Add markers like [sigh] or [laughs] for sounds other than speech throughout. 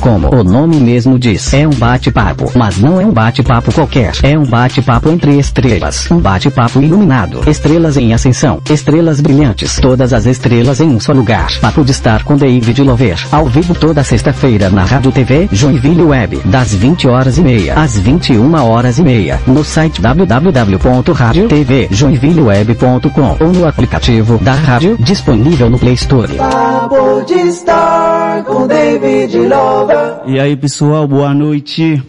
Como o nome mesmo diz, é um bate-papo, mas não é um bate-papo qualquer. É um bate-papo entre estrelas, um bate-papo iluminado, estrelas em ascensão, estrelas brilhantes, todas as estrelas em um só lugar. Papo de estar com David Lover, ao vivo toda sexta-feira na Rádio TV Joinville Web, das 20 horas e meia às 21 horas e meia, no site www.radiotvjoinvilleweb.com ou no aplicativo da rádio disponível no Play Store. Papo de estar com David Lover. E aí pessoal, boa noite.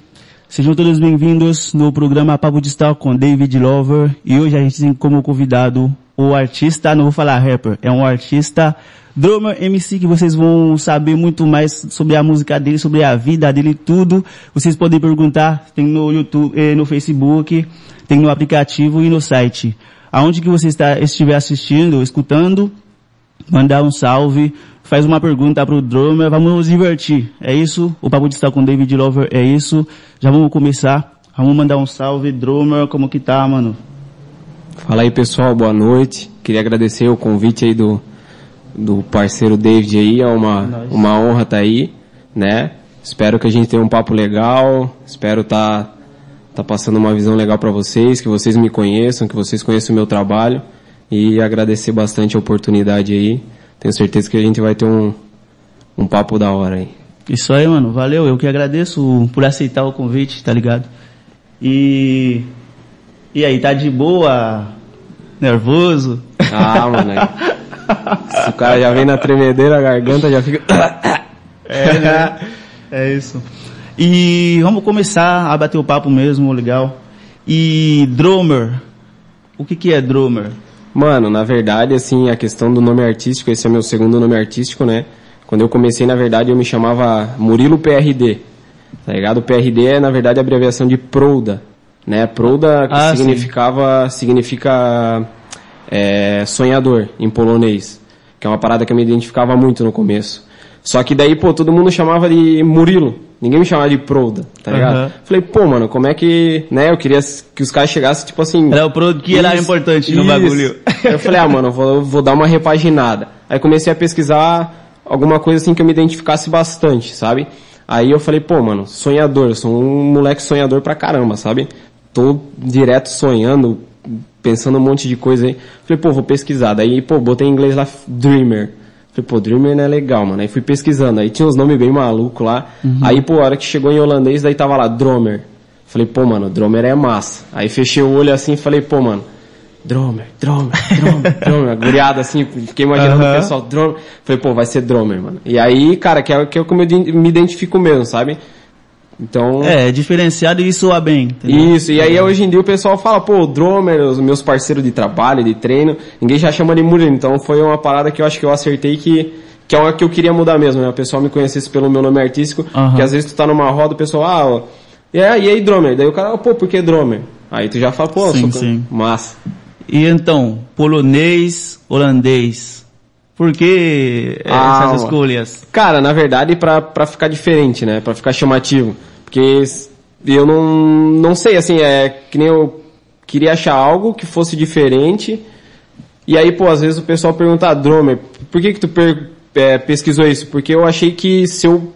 Sejam todos bem-vindos no programa Papo de Estar com David Lover. E hoje a gente tem como convidado o artista, não vou falar rapper, é um artista drummer MC que vocês vão saber muito mais sobre a música dele, sobre a vida dele, tudo. Vocês podem perguntar, tem no YouTube, eh, no Facebook, tem no aplicativo e no site. Aonde que você está, estiver assistindo, escutando, mandar um salve, faz uma pergunta pro drummer, vamos nos divertir. É isso? O Papo de Estar com David Lover é isso. Já vamos começar. Vamos mandar um salve, drummer, como que tá, mano? Fala aí pessoal, boa noite. Queria agradecer o convite aí do, do parceiro David aí, é uma, Nice. uma honra estar aí, né? Espero que a gente tenha um papo legal, espero tá, tá passando uma visão legal para vocês, que vocês me conheçam, que vocês conheçam o meu trabalho e agradecer bastante a oportunidade aí. Tenho certeza que a gente vai ter um, um papo da hora aí. Isso aí, mano. Valeu. Eu que agradeço por aceitar o convite, tá ligado? E. E aí, tá de boa? Nervoso? Ah, mano. [laughs] aí- Se o cara já vem na tremedeira, a garganta já fica. É, né? É isso. E vamos começar a bater o papo mesmo, legal. E drummer. O que que é drummer? Mano, na verdade, assim, a questão do nome artístico, esse é o meu segundo nome artístico, né? Quando eu comecei, na verdade, eu me chamava Murilo PRD. Tá ligado? O PRD é, na verdade, a abreviação de Prouda. Né? Prouda que Ah, sim. significava, significa é, sonhador em polonês. Que é uma parada que eu me identificava muito no começo. Só que daí, pô, todo mundo chamava de Murilo. Ninguém me chamava de Prouda, tá ligado? Aham. Falei, pô, mano, como é que, né? Eu queria que os caras chegassem, tipo assim... Era o pro que era importante no isso. bagulho. Eu falei, ah, mano, eu vou, eu vou dar uma repaginada. Aí comecei a pesquisar alguma coisa assim que eu me identificasse bastante, sabe? Aí eu falei, pô, mano, sonhador, eu sou um moleque sonhador pra caramba, sabe? Tô direto sonhando, pensando um monte de coisa aí. Falei, pô, vou pesquisar. Daí, pô, botei em inglês lá, Dreamer. Falei, pô, Dreamer não é legal, mano. Aí fui pesquisando. Aí tinha uns nomes bem malucos lá. Aí, pô, a hora que chegou em holandês, daí tava lá, Dromer. Falei, pô, mano, Dromer é massa. Aí fechei o olho assim e falei, pô, mano, Dromer, Dromer, Dromer, [laughs] Dromer. Agulhado assim, fiquei imaginando Aham. o pessoal, Dromer. Falei, pô, vai ser Dromer, mano. E aí, cara, que é, que é como eu me identifico mesmo, sabe? Então... É, diferenciado e soa bem. entendeu? Isso, e aí hoje em dia o pessoal fala, pô, o Dromer, os meus parceiros de trabalho, de treino, ninguém já chama de Murilo, então foi uma parada que eu acho que eu acertei que, que é uma que eu queria mudar mesmo, né? O pessoal me conhecesse pelo meu nome artístico, Aham. que às vezes tu tá numa roda, o pessoal, ah, ó, e aí, e aí Dromer? Daí o cara, pô, por que Dromer? Aí tu já fala, pô, Sim, sou sim. massa. E então, polonês, holandês. Por que eh, Ah, essas mano. escolhas? Cara, na verdade, pra, pra ficar diferente, né? Pra ficar chamativo. Porque eu não, não sei, assim, é que nem eu queria achar algo que fosse diferente. E aí, pô, às vezes o pessoal pergunta, ah, Dromer, por que que tu per- é, pesquisou isso? Porque eu achei que se eu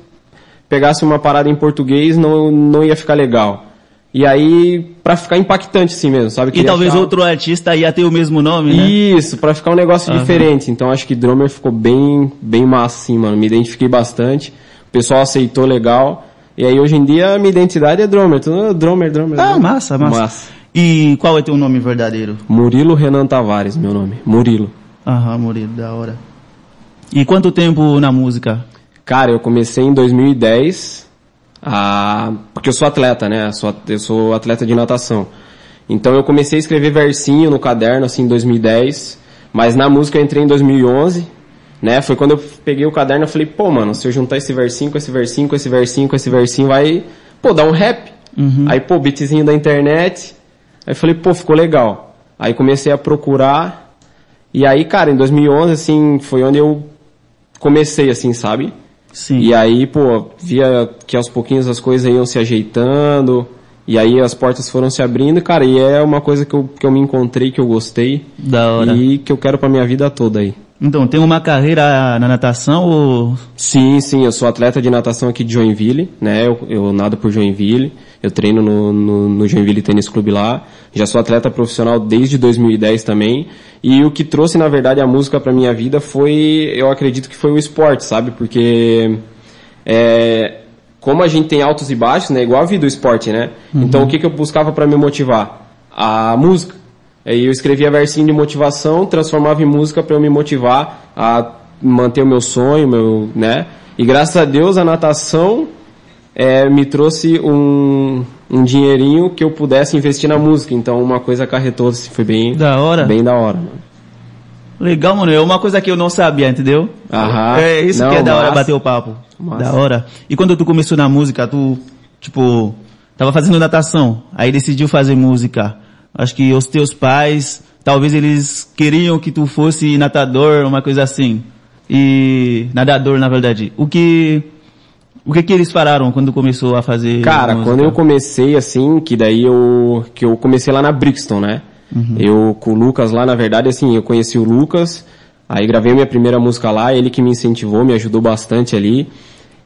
pegasse uma parada em português, não, não ia ficar legal. E aí, pra ficar impactante assim mesmo, sabe? E Queria talvez achar- outro artista ia ter o mesmo nome, né? isso, pra ficar um negócio diferente. Então acho que Drummer ficou bem, bem massa, assim, mano. Me identifiquei bastante. O pessoal aceitou legal. E aí hoje em dia a minha identidade é Drummer. Tudo Drummer, Drummer. Ah, Drummer. massa, massa, E qual é teu nome verdadeiro? Murilo Renan Tavares, meu nome. Murilo. Aham, Murilo, da hora. E quanto tempo na música? Cara, eu comecei em 2010, a... porque eu sou atleta, né? Eu sou, eu sou atleta de natação. Então eu comecei a escrever versinho no caderno, assim, em 2010. Mas na música eu entrei em 2011, né? Foi quando eu peguei o caderno e falei, pô, mano, se eu juntar esse versinho com esse versinho, com esse versinho, com esse versinho, vai, pô, dar um rap. Aí, pô, beatzinho da internet. Aí falei, pô, ficou legal. Aí comecei a procurar. E aí, cara, em 2011, assim, foi onde eu comecei, assim, sabe? Sim. E aí, pô, via que aos pouquinhos as coisas iam se ajeitando, e aí as portas foram se abrindo, cara, e é uma coisa que eu, que eu me encontrei, que eu gostei, Da hora. e que eu quero pra minha vida toda aí. Então, tem uma carreira na natação ou... Sim, sim, eu sou atleta de natação aqui de Joinville, né? Eu, eu nado por Joinville, eu treino no, no, no Joinville Tênis Clube lá. Já sou atleta profissional desde 2010 também. E o que trouxe, na verdade, a música pra minha vida foi, eu acredito que foi o esporte, sabe? Porque, é, como a gente tem altos e baixos, né? Igual a vida do esporte, né? Então o que que eu buscava pra me motivar? A música. Aí eu escrevia versinho de motivação, transformava em música para eu me motivar a manter o meu sonho, meu, né? E graças a Deus a natação é, me trouxe um, um dinheirinho que eu pudesse investir na música. Então uma coisa acarretou, assim, foi bem Da hora. bem da hora. Mano. Legal, mano. É uma coisa que eu não sabia, entendeu? Aham. É isso Não, que é da hora massa. bater o papo. Massa. Da hora. E quando tu começou na música, tu, tipo, tava fazendo natação, aí decidiu fazer música. Acho que os teus pais, talvez eles queriam que tu fosse natador, uma coisa assim. E nadador, na verdade. O que o que que eles falaram quando começou a fazer Cara, música? quando eu comecei assim, que daí eu que eu comecei lá na Brixton, né? Eu com o Lucas lá, na verdade, assim, eu conheci o Lucas, aí gravei minha primeira música lá, ele que me incentivou, me ajudou bastante ali.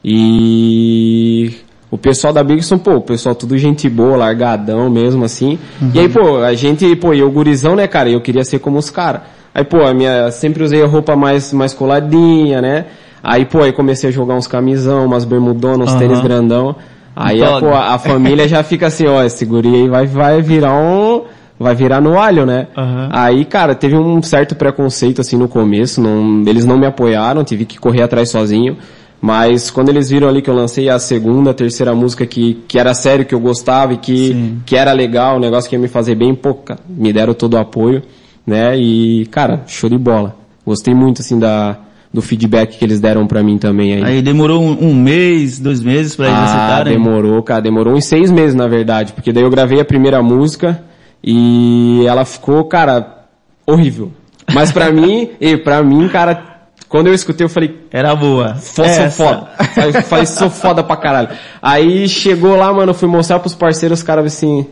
E o pessoal da Brixton, pô, o pessoal tudo gente boa, largadão mesmo assim. E aí, pô, a gente, pô, eu gurizão, né, cara, eu queria ser como os caras. Aí, pô, a minha, sempre usei a roupa mais, mais coladinha, né? Aí, pô, aí comecei a jogar uns camisão, umas bermudonas, uns Aham. tênis grandão. Aí, a, pô, a família já fica assim, ó, esse guri aí vai, vai virar um, vai virar no alho, né? Aham. Aí, cara, teve um certo preconceito assim no começo, não, eles não me apoiaram, tive que correr atrás sozinho. Mas quando eles viram ali que eu lancei a segunda, terceira música que, que era sério, que eu gostava e que, Sim. que era legal, um negócio que ia me fazer bem, pô, cara, me deram todo o apoio, né? E, cara, show de bola. Gostei muito, assim, da, do feedback que eles deram pra mim também aí. Aí demorou um, um mês, dois meses pra eles Ah, aceitarem? demorou, cara, demorou uns seis meses, na verdade, porque daí eu gravei a primeira música e ela ficou, cara, horrível. Mas pra [laughs] mim, e pra mim, cara, quando eu escutei eu falei, Era boa. Foda, sou foda. Falei, falei, sou foda pra caralho. Aí chegou lá, mano, eu fui mostrar pros parceiros, os caras assim,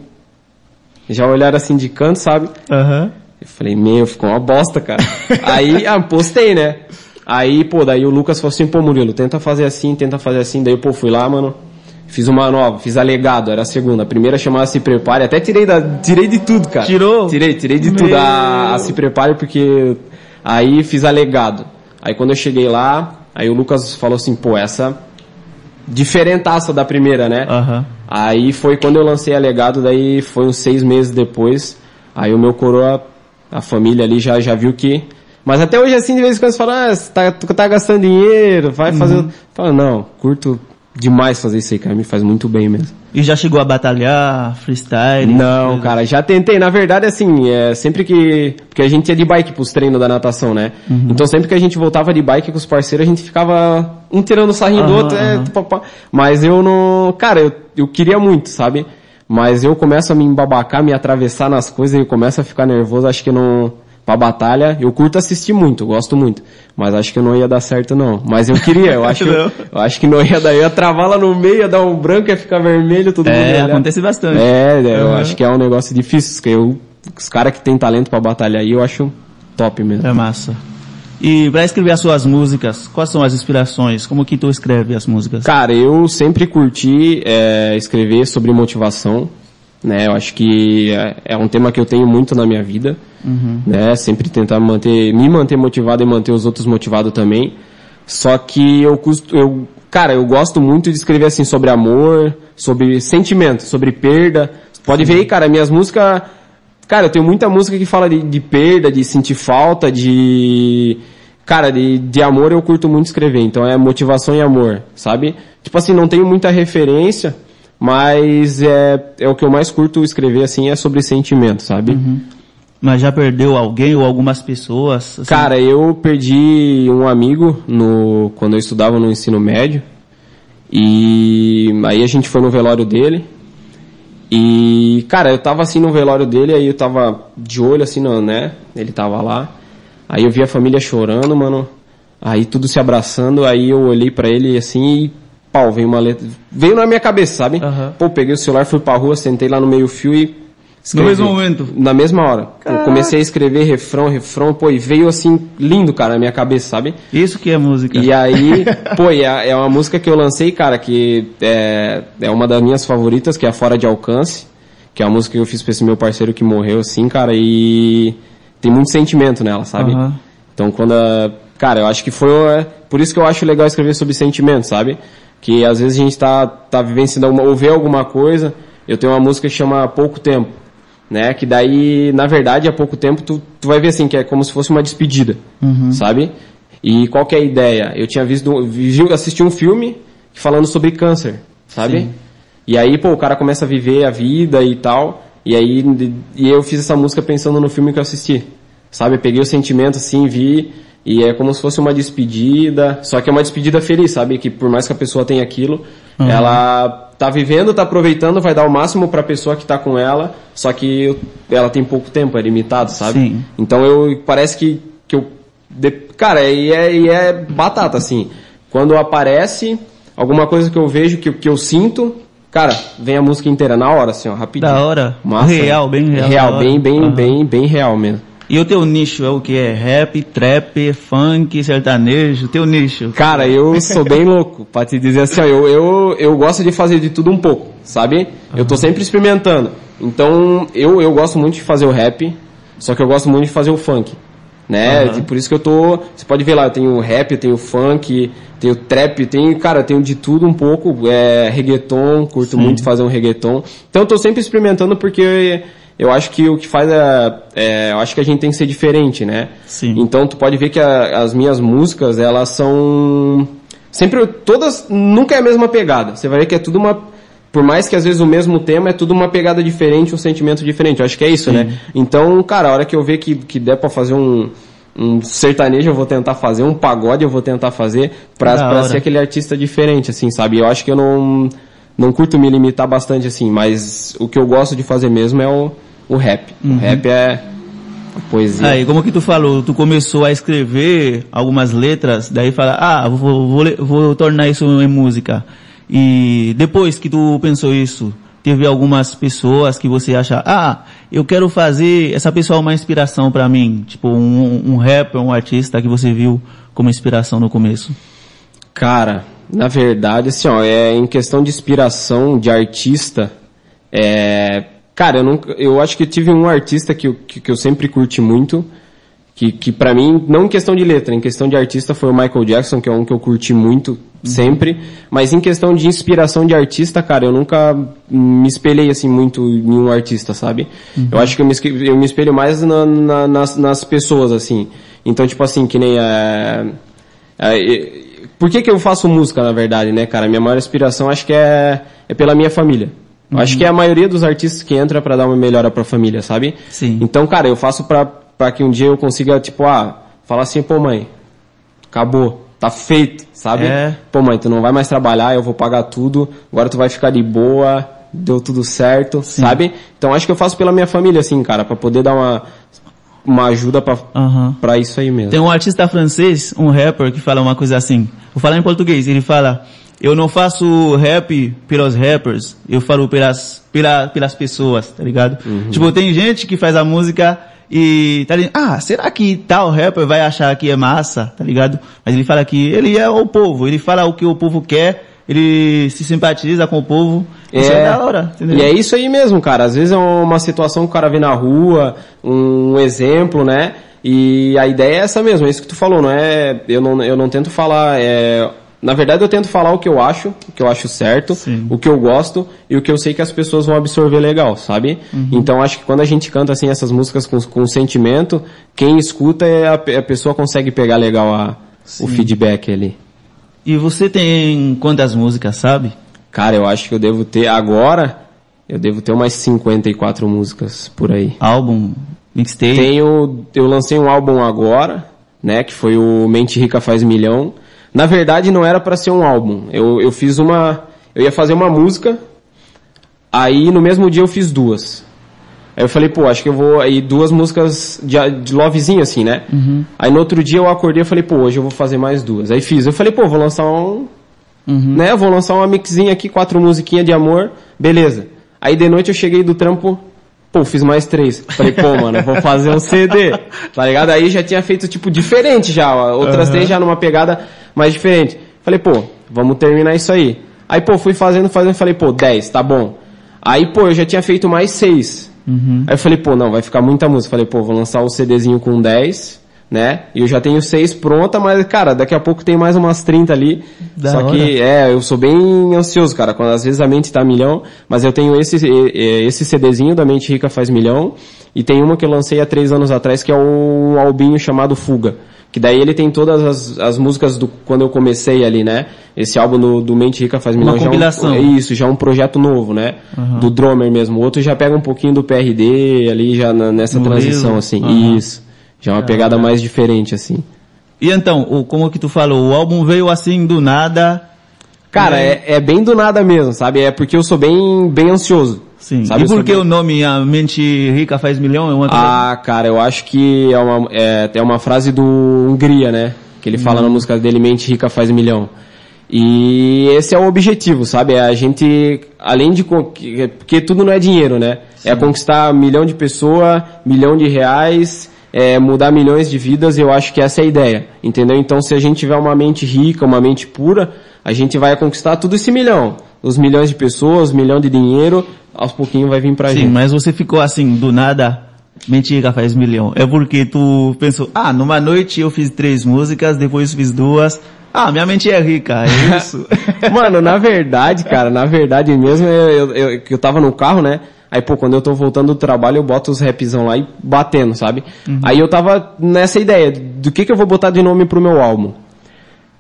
já olharam assim de canto, sabe? Aham. Eu falei, meu, ficou uma bosta, cara. [laughs] Aí, ah, postei, né? Aí, pô, daí o Lucas falou assim, pô, Murilo, tenta fazer assim, tenta fazer assim. Daí, pô, fui lá, mano, fiz uma nova, fiz alegado, era a segunda. A primeira chamava Se Prepare, até tirei da, tirei de tudo, cara. Tirou? Tirei, tirei de tudo a, a Se Prepare, porque aí fiz alegado. Aí quando eu cheguei lá, aí o Lucas falou assim, pô, essa diferentaça da primeira, né? Aham. Aí foi quando eu lancei Alegado, daí foi uns seis meses depois. Aí o meu coroa, a família ali já, já viu que. Mas até hoje assim, de vez em quando você fala, ah, você tá, tu tá gastando dinheiro, vai fazer. Fala, não, curto demais fazer isso aí, cara, me faz muito bem mesmo. E já chegou a batalhar, freestyle? Não, cara, já tentei. Na verdade, assim, é, sempre que. Porque a gente ia de bike pros treinos da natação, né? Então sempre que a gente voltava de bike com os parceiros, a gente ficava um tirando o sarrinho do Aham, outro. É. Mas eu não. Cara, eu, eu queria muito, sabe? Mas eu começo a me embabacar, me atravessar nas coisas e eu começo a ficar nervoso, acho que não. Pra batalha, eu curto assistir muito, eu gosto muito. Mas acho que não ia dar certo não. Mas eu queria, eu acho, [laughs] que, Não. eu acho que não ia dar. Eu ia travar lá no meio, ia dar um branco, ia ficar vermelho, todo mundo ia É, acontece bastante. É, é, eu Aham. acho que é um negócio difícil, porque eu, os caras que tem talento pra batalhar aí, eu acho top mesmo. É massa. E pra escrever as suas músicas, quais são as inspirações? Como que tu escreve as músicas? Cara, eu sempre curti é, escrever sobre motivação, né? Eu acho que é, é um tema que eu tenho muito na minha vida, né? Sempre tentar manter, me manter motivado e manter os outros motivados também. Só que eu custo, eu, cara, eu gosto muito de escrever assim sobre amor, sobre sentimento, sobre perda. Pode ver aí, cara, minhas músicas, cara, eu tenho muita música que fala de, de perda, de sentir falta, de Cara, de, de amor eu curto muito escrever, então é motivação e amor, sabe? Tipo assim, não tenho muita referência, mas é, é o que eu mais curto escrever, assim, é sobre sentimento, sabe? Mas já perdeu alguém ou algumas pessoas? assim? Cara, eu perdi um amigo no, quando eu estudava no ensino médio, e aí a gente foi no velório dele, e, cara, eu tava assim no velório dele, aí eu tava de olho assim, no, né? Ele tava lá. Aí eu vi a família chorando, mano. Aí tudo se abraçando, aí eu olhei pra ele assim e pau, veio uma letra. Veio na minha cabeça, sabe? Aham. Pô, peguei o celular, fui pra rua, sentei lá no meio fio e No mesmo momento? Na mesma hora. Eu comecei a escrever refrão, refrão, pô, e veio assim, lindo, cara, na minha cabeça, sabe? Isso que é música. E aí, [laughs] pô, e é é uma música que eu lancei, cara, que é, é uma das minhas favoritas, que é a Fora de Alcance, que é uma música que eu fiz pra esse meu parceiro que morreu, assim, cara, e tem muito sentimento nela, sabe? Aham. Então quando a, cara, eu acho que foi, é, por isso que eu acho legal escrever sobre sentimento, sabe? Que às vezes a gente tá, tá vivenciando alguma, ou vê alguma coisa, eu tenho uma música que chama Pouco Tempo, né? Que daí, na verdade, há pouco tempo tu, tu vai ver assim, que é como se fosse uma despedida, sabe? E qual que é a ideia? Eu tinha visto, vi, assisti um filme falando sobre câncer, sabe? Sim. E aí, pô, o cara começa a viver a vida e tal, e aí, e eu fiz essa música pensando no filme que eu assisti, sabe? Eu peguei o sentimento assim, vi, e é como se fosse uma despedida, só que é uma despedida feliz, sabe? Que por mais que a pessoa tenha aquilo, ela tá vivendo, tá aproveitando, vai dar o máximo pra pessoa que tá com ela, só que ela tem pouco tempo, é limitado, sabe? Sim. Então eu, parece que, que eu, cara, e é, e é batata, assim. Quando aparece alguma coisa que eu vejo, que, que eu sinto, cara, vem a música inteira na hora, assim, ó, rapidinho. Da hora. Massa. Real, bem real, Real, bem, bem, Aham. bem, bem real mesmo. E o teu nicho é o que? É rap, trap, funk, sertanejo? Teu nicho? Cara, eu sou bem louco, pra te dizer assim, ó, eu, eu, eu gosto de fazer de tudo um pouco, sabe? Eu tô sempre experimentando. Então, eu, eu gosto muito de fazer o rap, só que eu gosto muito de fazer o funk, né? Aham. E por isso que eu tô, você pode ver lá, eu tenho rap, eu tenho funk, tenho trap, tenho, cara, eu tenho de tudo um pouco, é, reggaeton, curto muito fazer um reggaeton. Então eu tô sempre experimentando porque eu acho que o que faz é, é, eu acho que a gente tem que ser diferente, né? Sim. Então tu pode ver que a- as minhas músicas, elas são sempre todas nunca é a mesma pegada. Você vai ver que é tudo uma por mais que às vezes o mesmo tema é tudo uma pegada diferente, um sentimento diferente. Eu acho que é isso, né? Então, cara, a hora que eu ver que que der pra fazer um um sertanejo eu vou tentar fazer, um pagode eu vou tentar fazer pra, pra ser aquele artista diferente, assim, sabe? Eu acho que eu não não curto me limitar bastante assim, mas o que eu gosto de fazer mesmo é o, o rap. O rap é poesia. Aí, como que tu falou? Tu começou a escrever algumas letras, daí fala, ah, vou, vou, vou tornar isso em música. E depois que tu pensou isso, teve algumas pessoas que você acha, ah, eu quero fazer essa pessoa uma inspiração pra mim, tipo um, um rapper, um artista que você viu como inspiração no começo. Cara, na verdade, assim, ó, é em questão de inspiração de artista, é, cara, eu nunca, eu acho que tive um artista que eu, que, que eu sempre curti muito, que, que para mim, não em questão de letra, em questão de artista foi o Michael Jackson, que é um que eu curti muito sempre, mas em questão de inspiração de artista, cara, eu nunca me espelhei assim muito em um artista, sabe? Eu acho que eu me, eu me espelho mais na- na- nas, nas pessoas, assim. Então, tipo assim, que nem a... É, e- por que que eu faço música, na verdade, né, cara? Minha maior inspiração acho que é, é pela minha família. Eu Acho que é a maioria dos artistas que entra pra dar uma melhora pra família, sabe? Sim. Então, cara, eu faço pra, pra que um dia eu consiga, tipo, ah, falar assim, pô mãe, acabou, tá feito, sabe? É. Pô mãe, tu não vai mais trabalhar, eu vou pagar tudo, agora tu vai ficar de boa, deu tudo certo, sabe? Então acho que eu faço pela minha família, assim, cara, pra poder dar uma, uma ajuda pra, Aham. pra isso aí mesmo. Tem um artista francês, um rapper, que fala uma coisa assim. Vou falar em português. Ele fala, eu não faço rap pelos rappers, eu falo pelas, pela, pelas pessoas, tá ligado? Tipo, tem gente que faz a música e tá ligado? Ah, será que tal rapper vai achar que é massa, tá ligado? Mas ele fala que ele é o povo, ele fala o que o povo quer, ele se simpatiza com o povo. Isso é, da hora, entendeu? E é isso aí mesmo, cara. Às vezes é uma situação que o cara vê na rua, um exemplo, né? E a ideia é essa mesmo, é isso que tu falou, não é? Eu não, eu não tento falar, é, na verdade eu tento falar o que eu acho, o que eu acho certo, Sim. o que eu gosto e o que eu sei que as pessoas vão absorver legal, sabe? Uhum. Então acho que quando a gente canta assim essas músicas com, com sentimento, quem escuta é a, pe- a pessoa consegue pegar legal a, o feedback ali. E você tem quantas músicas, sabe? Cara, eu acho que eu devo ter agora, eu devo ter umas 54 músicas por aí. Álbum, mixtape? Tenho, eu lancei um álbum agora, né, que foi o Mente Rica Faz Milhão. Na verdade não era pra ser um álbum. Eu, eu fiz uma, eu ia fazer uma música, aí no mesmo dia eu fiz duas. Aí eu falei, pô, acho que eu vou, aí duas músicas de, de lovezinho assim, né? Aí no outro dia eu acordei e falei, pô, hoje eu vou fazer mais duas. Aí fiz, eu falei, pô, vou lançar um, né, vou lançar uma mixinha aqui, quatro musiquinhas de amor, beleza. Aí de noite eu cheguei do trampo, Pô, fiz mais três. Falei, pô, [laughs] mano, vou fazer um CD. Tá ligado? Aí já tinha feito, tipo, diferente já. ó. Outras três já numa pegada mais diferente. Falei, pô, vamos terminar isso aí. Aí, pô, fui fazendo, fazendo, falei, pô, 10, tá bom. Aí, pô, eu já tinha feito mais seis. Aí eu falei, pô, não, vai ficar muita música. Falei, pô, vou lançar o CDzinho com 10, né? E eu já tenho seis pronta, mas, cara, daqui a pouco tem mais umas 30 ali. Da Só que, é, eu sou bem ansioso, cara. Quando às vezes a mente tá a milhão, mas eu tenho esse, esse CDzinho da Mente Rica Faz Milhão. E tem uma que eu lancei há três anos atrás, que é o albinho chamado Fuga. Que daí ele tem todas as, as músicas do quando eu comecei ali, né? Esse álbum do, do Mente Rica Faz Milhão já é um- compilação. é isso, já é um projeto novo, né? Do drummer mesmo. O outro já pega um pouquinho do PRD ali, já na- nessa No transição, assim. Aham. Isso. Já é uma pegada mais diferente, assim. E então, o, como que tu falou, o álbum veio assim do nada. Cara, é, é bem do nada mesmo, sabe? É porque eu sou bem, bem ansioso. Sim. Sabe? e por que o nome A Mente Rica Faz Milhão? É uma Ah, cara, eu acho que é uma, é, é uma frase do Hungria, né? Que ele fala na música dele, mente rica faz milhão. E esse é o objetivo, sabe? É a gente, além de, porque tudo não é dinheiro, né? É conquistar milhão de pessoas, milhão de reais, é, mudar milhões de vidas, eu acho que essa é a ideia, entendeu? Então se a gente tiver uma mente rica, uma mente pura, a gente vai conquistar tudo esse milhão. Os milhões de pessoas, milhão de dinheiro, aos pouquinhos vai vir pra Sim, gente. mas você ficou assim, do nada, Mente Rica Faz Milhão. É porque tu pensou, ah, numa noite eu fiz três músicas, depois fiz duas. Ah, minha mente é rica, é [laughs] isso. Mano, na verdade, cara, na verdade mesmo, eu, eu, eu, que eu tava no carro, né? Aí, pô, quando eu tô voltando do trabalho, eu boto os rapzão lá e batendo, sabe? Aí eu tava nessa ideia, do que que eu vou botar de nome pro meu álbum.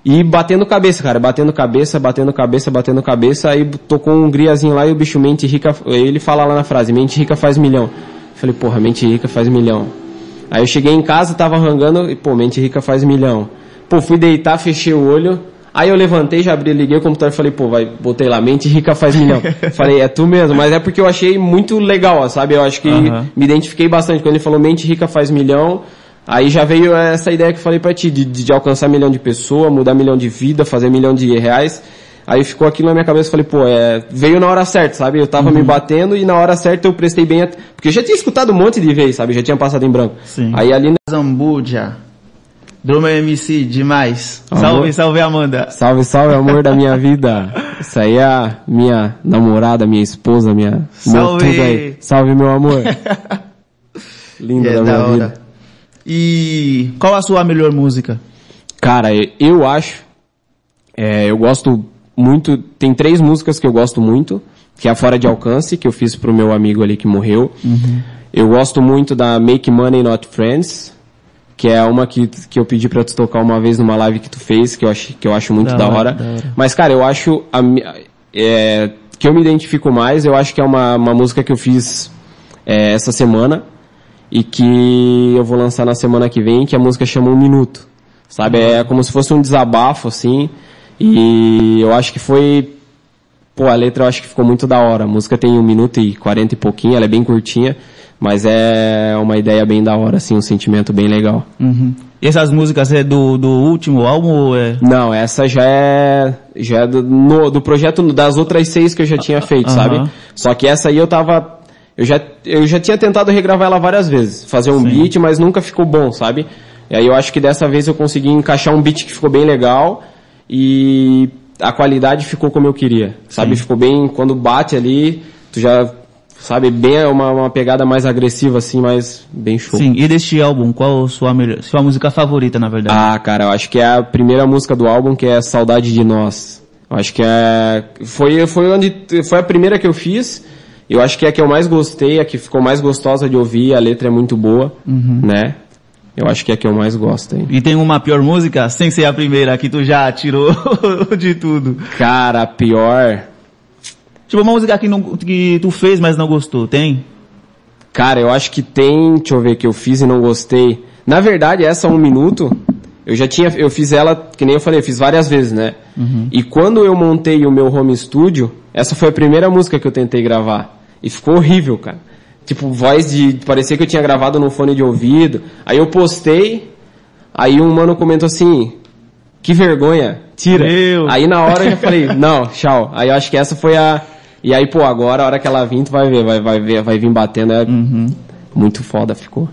E batendo cabeça, cara, batendo cabeça, batendo cabeça, batendo cabeça, aí tocou um griazinho lá e o bicho mente rica, ele fala lá na frase, mente rica faz milhão. Falei, porra, mente rica faz milhão. Aí eu cheguei em casa, tava rangando e, pô, mente rica faz milhão. Pô, fui deitar, fechei o olho, aí eu levantei, já abri, liguei o computador e falei, pô, vai, botei lá, mente rica faz milhão. [laughs] falei, é tu mesmo, mas é porque eu achei muito legal, sabe? Eu acho que me identifiquei bastante. Quando ele falou mente rica faz milhão, aí já veio essa ideia que eu falei pra ti, de, de alcançar milhão de pessoas, mudar milhão de vida, fazer milhão de reais. Aí ficou aquilo na minha cabeça, falei, pô, é, veio na hora certa, sabe? Eu tava me batendo e na hora certa eu prestei bem, porque eu já tinha escutado um monte de vez, sabe? Já tinha passado em branco. Sim. Aí ali, Zambuja. Drummer MC, demais. Amor. Salve, salve Amanda. salve, salve, amor da minha vida. Isso aí é a minha namorada, minha esposa, minha, meu Salve. tudo aí. Salve, meu amor. [laughs] Linda É da minha vida. E qual a sua melhor música? Cara, eu acho, é, eu gosto muito, tem três músicas que eu gosto muito, que é a Fora de Alcance, que eu fiz pro meu amigo ali que morreu. Eu gosto muito da Make Money Not Friends, que é uma que, que eu pedi pra tu tocar uma vez numa live que tu fez, que eu acho, que eu acho muito Da da, hora, da hora. Mas, cara, eu acho a, é, que eu me identifico mais, eu acho que é uma, uma música que eu fiz é, essa semana e que eu vou lançar na semana que vem, que a música chama Um Minuto. Sabe? É como se fosse um desabafo, assim. E eu acho que foi. Pô, a letra eu acho que ficou muito da hora. A música tem um minuto e quarenta e pouquinho, ela é bem curtinha, mas é uma ideia bem da hora, assim, um sentimento bem legal. Uhum. E essas músicas é do, do último álbum é... Não, essa já é, já é do, no- do projeto das outras seis que eu já tinha feito, Aham. sabe? Só que essa aí eu tava, eu já, eu já tinha tentado regravar ela várias vezes, fazer um Sim. beat, mas nunca ficou bom, sabe? E aí eu acho que dessa vez eu consegui encaixar um beat que ficou bem legal e a qualidade ficou como eu queria, sabe? Ficou bem, quando bate ali, tu já, sabe, bem uma, uma pegada mais agressiva assim, mas bem show. Sim, e deste álbum, qual a sua melhor, sua música favorita, na verdade? Ah, cara, eu acho que é a primeira música do álbum que é Saudade de Nós. Eu acho que é foi foi onde foi a primeira que eu fiz. Eu acho que é a que eu mais gostei, a que ficou mais gostosa de ouvir, a letra é muito boa, né? Eu acho que é a que eu mais gosto, hein? E tem uma pior música, sem ser a primeira, que tu já tirou [laughs] de tudo. Cara, pior. Tipo, uma música que, não, que tu fez, mas não gostou, tem? Cara, eu acho que tem, deixa eu ver, que eu fiz e não gostei. Na verdade, essa um minuto, eu já tinha, eu fiz ela, que nem eu falei, eu fiz várias vezes, né? E quando eu montei o meu home studio, essa foi a primeira música que eu tentei gravar. E ficou horrível, cara. Tipo, voz de, parecia que eu tinha gravado no fone de ouvido. Aí eu postei, aí um mano comentou assim, que vergonha, tira. Meu. Aí na hora eu já falei, não, tchau. Aí eu acho que essa foi a, E aí, pô, agora, a hora que ela vir, tu vai ver, vai, vai ver, vai vir batendo, é muito foda ficou.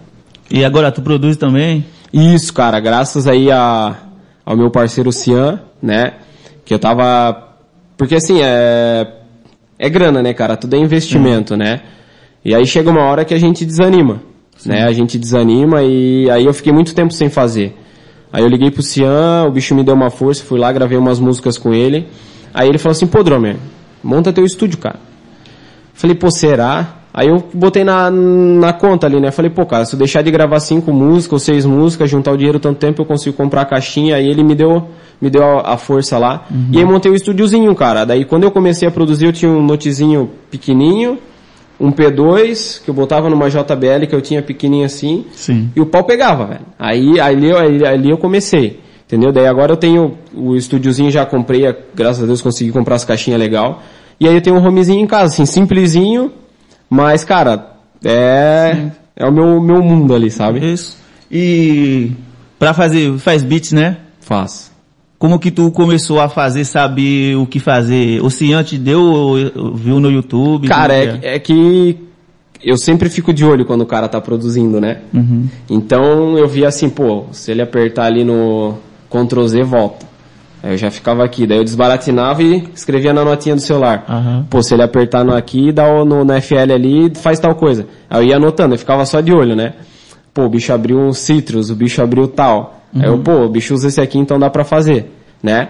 E agora tu produz também? Isso, cara, graças aí a, ao meu parceiro Cian, né? Que eu tava. Porque assim, é. É grana, né, cara? Tudo é investimento, né? E aí chega uma hora que a gente desanima, né? A gente desanima e aí eu fiquei muito tempo sem fazer. Aí eu liguei pro Cian, o bicho me deu uma força, fui lá, gravei umas músicas com ele. Aí ele falou assim, pô, Dromer, monta teu estúdio, cara. Falei, pô, será? Aí eu botei na, na conta ali, né? Falei, pô, cara, se eu deixar de gravar cinco músicas ou seis músicas, juntar o dinheiro tanto tempo, eu consigo comprar a caixinha. Aí ele me deu, me deu a, a força lá. E aí montei o estúdiozinho, cara. Daí quando eu comecei a produzir, eu tinha um notezinho pequenininho, um P2, que eu botava numa JBL que eu tinha pequenininho assim. Sim. E o pau pegava, velho. Aí, ali, eu- ali, ali eu comecei. Entendeu? Daí agora eu tenho o estúdiozinho, já comprei, graças a Deus consegui comprar as caixinhas legal. E aí eu tenho um homezinho em casa, assim, simplesinho, mas, cara, é, é o meu, meu mundo ali, sabe? Isso. E pra fazer, faz beats, né? Faço. Como que tu começou a fazer, saber o que fazer? O Cian te deu, ou viu no YouTube? Cara, que é, é que eu sempre fico de olho quando o cara tá produzindo, né? Uhum. Então eu vi assim, pô, se ele apertar ali no Ctrl Z, volta. Aí eu já ficava aqui, daí eu desbaratinava e escrevia na notinha do celular. Aham. Pô, se ele apertar no aqui, dá o- no, no FL ali, faz tal coisa. Aí eu ia anotando, eu ficava só de olho, né? Pô, o bicho abriu um citrus, o bicho abriu tal. Aí eu, pô, o bicho usa esse aqui, então dá pra fazer, né?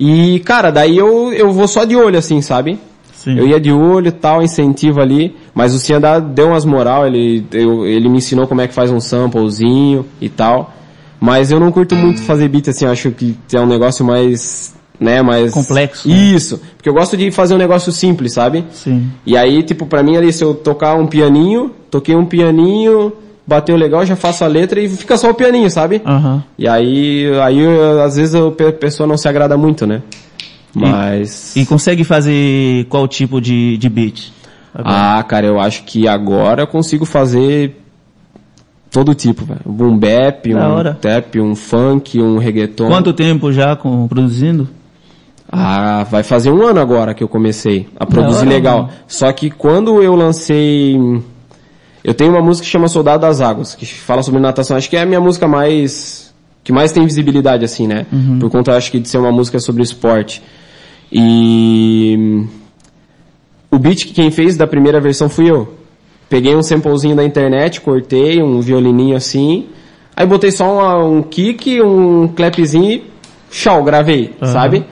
E, cara, daí eu, eu vou só de olho, assim, sabe? Sim. Eu ia de olho tal, incentivo ali, mas o Cian deu umas moral, ele, eu- ele me ensinou como é que faz um samplezinho e tal. Mas eu não curto muito fazer beat assim, acho que é um negócio mais, né, mais... Complexo, né? Isso, porque eu gosto de fazer um negócio simples, sabe? Sim. E aí, tipo, pra mim ali, se eu tocar um pianinho, toquei um pianinho, bateu legal, já faço a letra e fica só o pianinho, sabe? Aham. E aí, aí às vezes a pe- pessoa não se agrada muito, né? Mas... E consegue fazer qual tipo de, de beat? Agora. Ah, cara, eu acho que agora eu consigo fazer todo tipo, velho. Um boom bap, Da um hora. tap, um funk, um reggaeton. Quanto tempo já com, produzindo? Ah, vai fazer um ano agora que eu comecei a produzir hora, legal. mano. Só que quando eu lancei... Eu tenho uma música que chama Soldado das Águas, que fala sobre natação. Acho que é a minha música mais... Que mais tem visibilidade, assim, né? Uhum. Por conta, acho que, de ser uma música sobre esporte. E... O beat que quem fez da primeira versão fui eu. Peguei um samplezinho da internet, cortei um violininho assim, aí botei só uma- um kick, um clapzinho e tchau, gravei, Aham. sabe?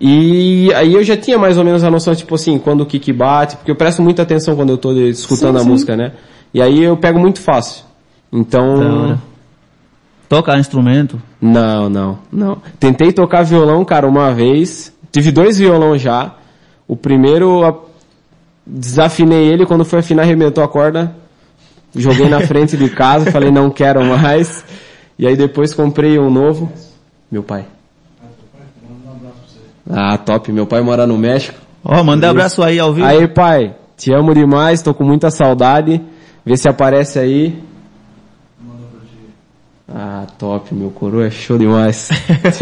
E aí eu já tinha mais ou menos a noção, tipo assim, quando o kick bate, porque eu presto muita atenção quando eu tô escutando Sim, a sim. música, né? E aí eu pego muito fácil. Então. Tocar instrumento? não, não, não. Tentei tocar violão, cara, uma vez. Tive dois violão já. O primeiro, a- desafinei ele, quando foi afinar, arrebentou a corda. Joguei na frente de casa, falei, não quero mais. E aí depois comprei um novo. Meu pai. Ah, top. Meu pai mora no México. Ó, manda abraço aí ao vivo. Aí, pai, te amo demais, tô com muita saudade. Vê se aparece aí. Ah, top, meu coroa é show demais.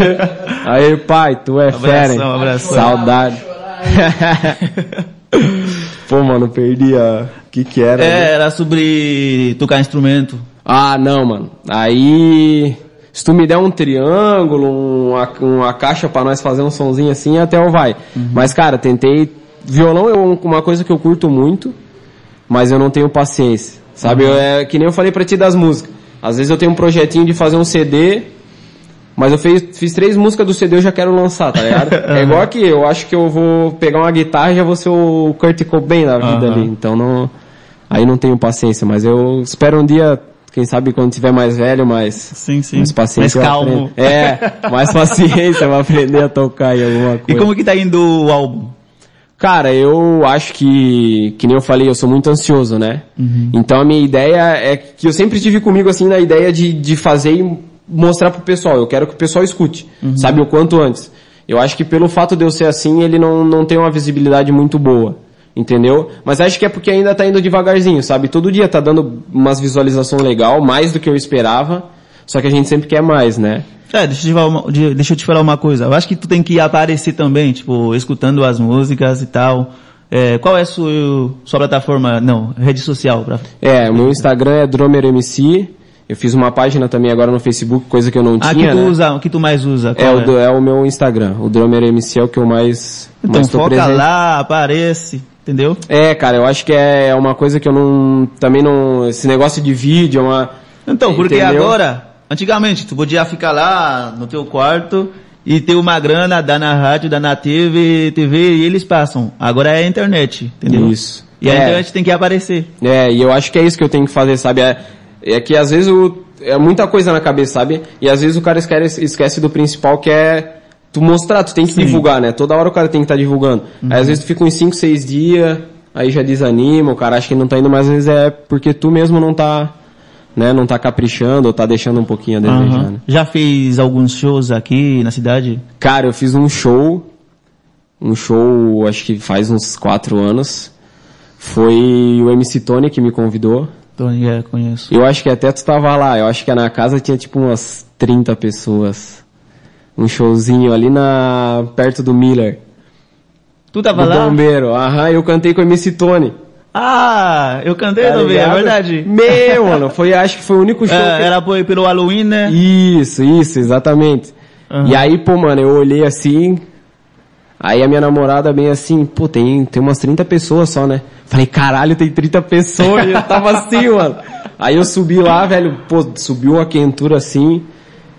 [laughs] aí, pai, tu é fera, hein? Abração, abração. Saudade. [laughs] Pô, mano, perdi a... O que que era? né? É, era sobre tocar instrumento. Ah, não, mano. Aí, se tu me der um triângulo, uma, uma caixa pra nós fazer um sonzinho assim, até eu vai. Mas, cara, tentei... Violão é um- uma coisa que eu curto muito, mas eu não tenho paciência. Sabe? Eu- é que nem eu falei pra ti das músicas. Às vezes eu tenho um projetinho de fazer um CD, mas eu fiz, fiz três músicas do CD e eu já quero lançar, tá ligado? [laughs] É igual aqui, eu acho que eu vou pegar uma guitarra e já vou ser o Kurt Cobain da vida Aham. ali. Então não... Aí não tenho paciência, mas eu espero um dia, quem sabe quando tiver mais velho, mais, Sim, sim. mais paciência. Mais calmo. É, mais [laughs] paciência pra aprender a tocar em alguma E coisa. como que tá indo o álbum? Cara, eu acho que, que nem eu falei, eu sou muito ansioso, né? Então a minha ideia é que eu sempre tive comigo assim na ideia de, de fazer e mostrar pro pessoal. Eu quero que o pessoal escute, sabe, o quanto antes. Eu acho que pelo fato de eu ser assim, ele não, não tem uma visibilidade muito boa. Entendeu? Mas acho que é porque ainda tá indo devagarzinho, sabe? Todo dia tá dando umas visualizações legal, mais do que eu esperava. Só que a gente sempre quer mais, né? É, deixa eu, te falar uma, de- deixa eu te falar uma coisa. Eu acho que tu tem que aparecer também, tipo, escutando as músicas e tal. É, qual é a sua, sua plataforma, não, rede social? Pra... É, o meu Instagram é DromerMC. Eu fiz uma página também agora no Facebook, coisa que eu não Ah, tinha, que tu né? usa, que tu mais usa? É Qual o, é o meu Instagram. O DromerMC é o que eu mais, Então mais foca presente. lá, aparece, entendeu? É, cara, eu acho que é uma coisa que eu não, também não, esse negócio de vídeo é uma... Então, porque Entendeu? agora, antigamente, tu podia ficar lá no teu quarto e ter uma grana, dar na rádio, dar na TV, TV e eles passam. Agora é a internet, entendeu? Isso. E a É. internet tem que aparecer. É, e eu acho que é isso que eu tenho que fazer, sabe? É, é que às vezes o, é muita coisa na cabeça, sabe? E às vezes o cara esquece, esquece do principal que é tu mostrar, tu tem que Sim. Uhum. divulgar, né? Toda hora o cara tem que estar divulgando. Aí às vezes tu fica uns 5, 6 dias, aí já desanima, o cara acha que não tá indo, mas às vezes é porque tu mesmo não tá, né? Não tá caprichando ou tá deixando um pouquinho a desejar, Aham. né? Já fez alguns shows aqui na cidade? Cara, eu fiz um show, um show acho que faz uns 4 anos. Foi o MC Tony que me convidou. Tony, é, conheço. Eu acho que até tu tava lá, eu acho que na casa tinha tipo umas 30 pessoas. Um showzinho ali na perto do Miller. Tu tava do lá? bombeiro. Aham, eu cantei com o MC Tony. Ah, eu cantei tá também, é verdade. Meu, mano, foi, acho que foi o único [laughs] show É, que... era por- pelo Halloween, né? Isso, isso, exatamente. Aham. E aí, pô, mano, eu olhei assim, aí a minha namorada bem assim, pô, tem, tem umas 30 pessoas só, né? Falei, caralho, tem 30 pessoas, e eu tava [laughs] assim, mano. Aí eu subi lá, velho, pô, subiu uma quentura assim,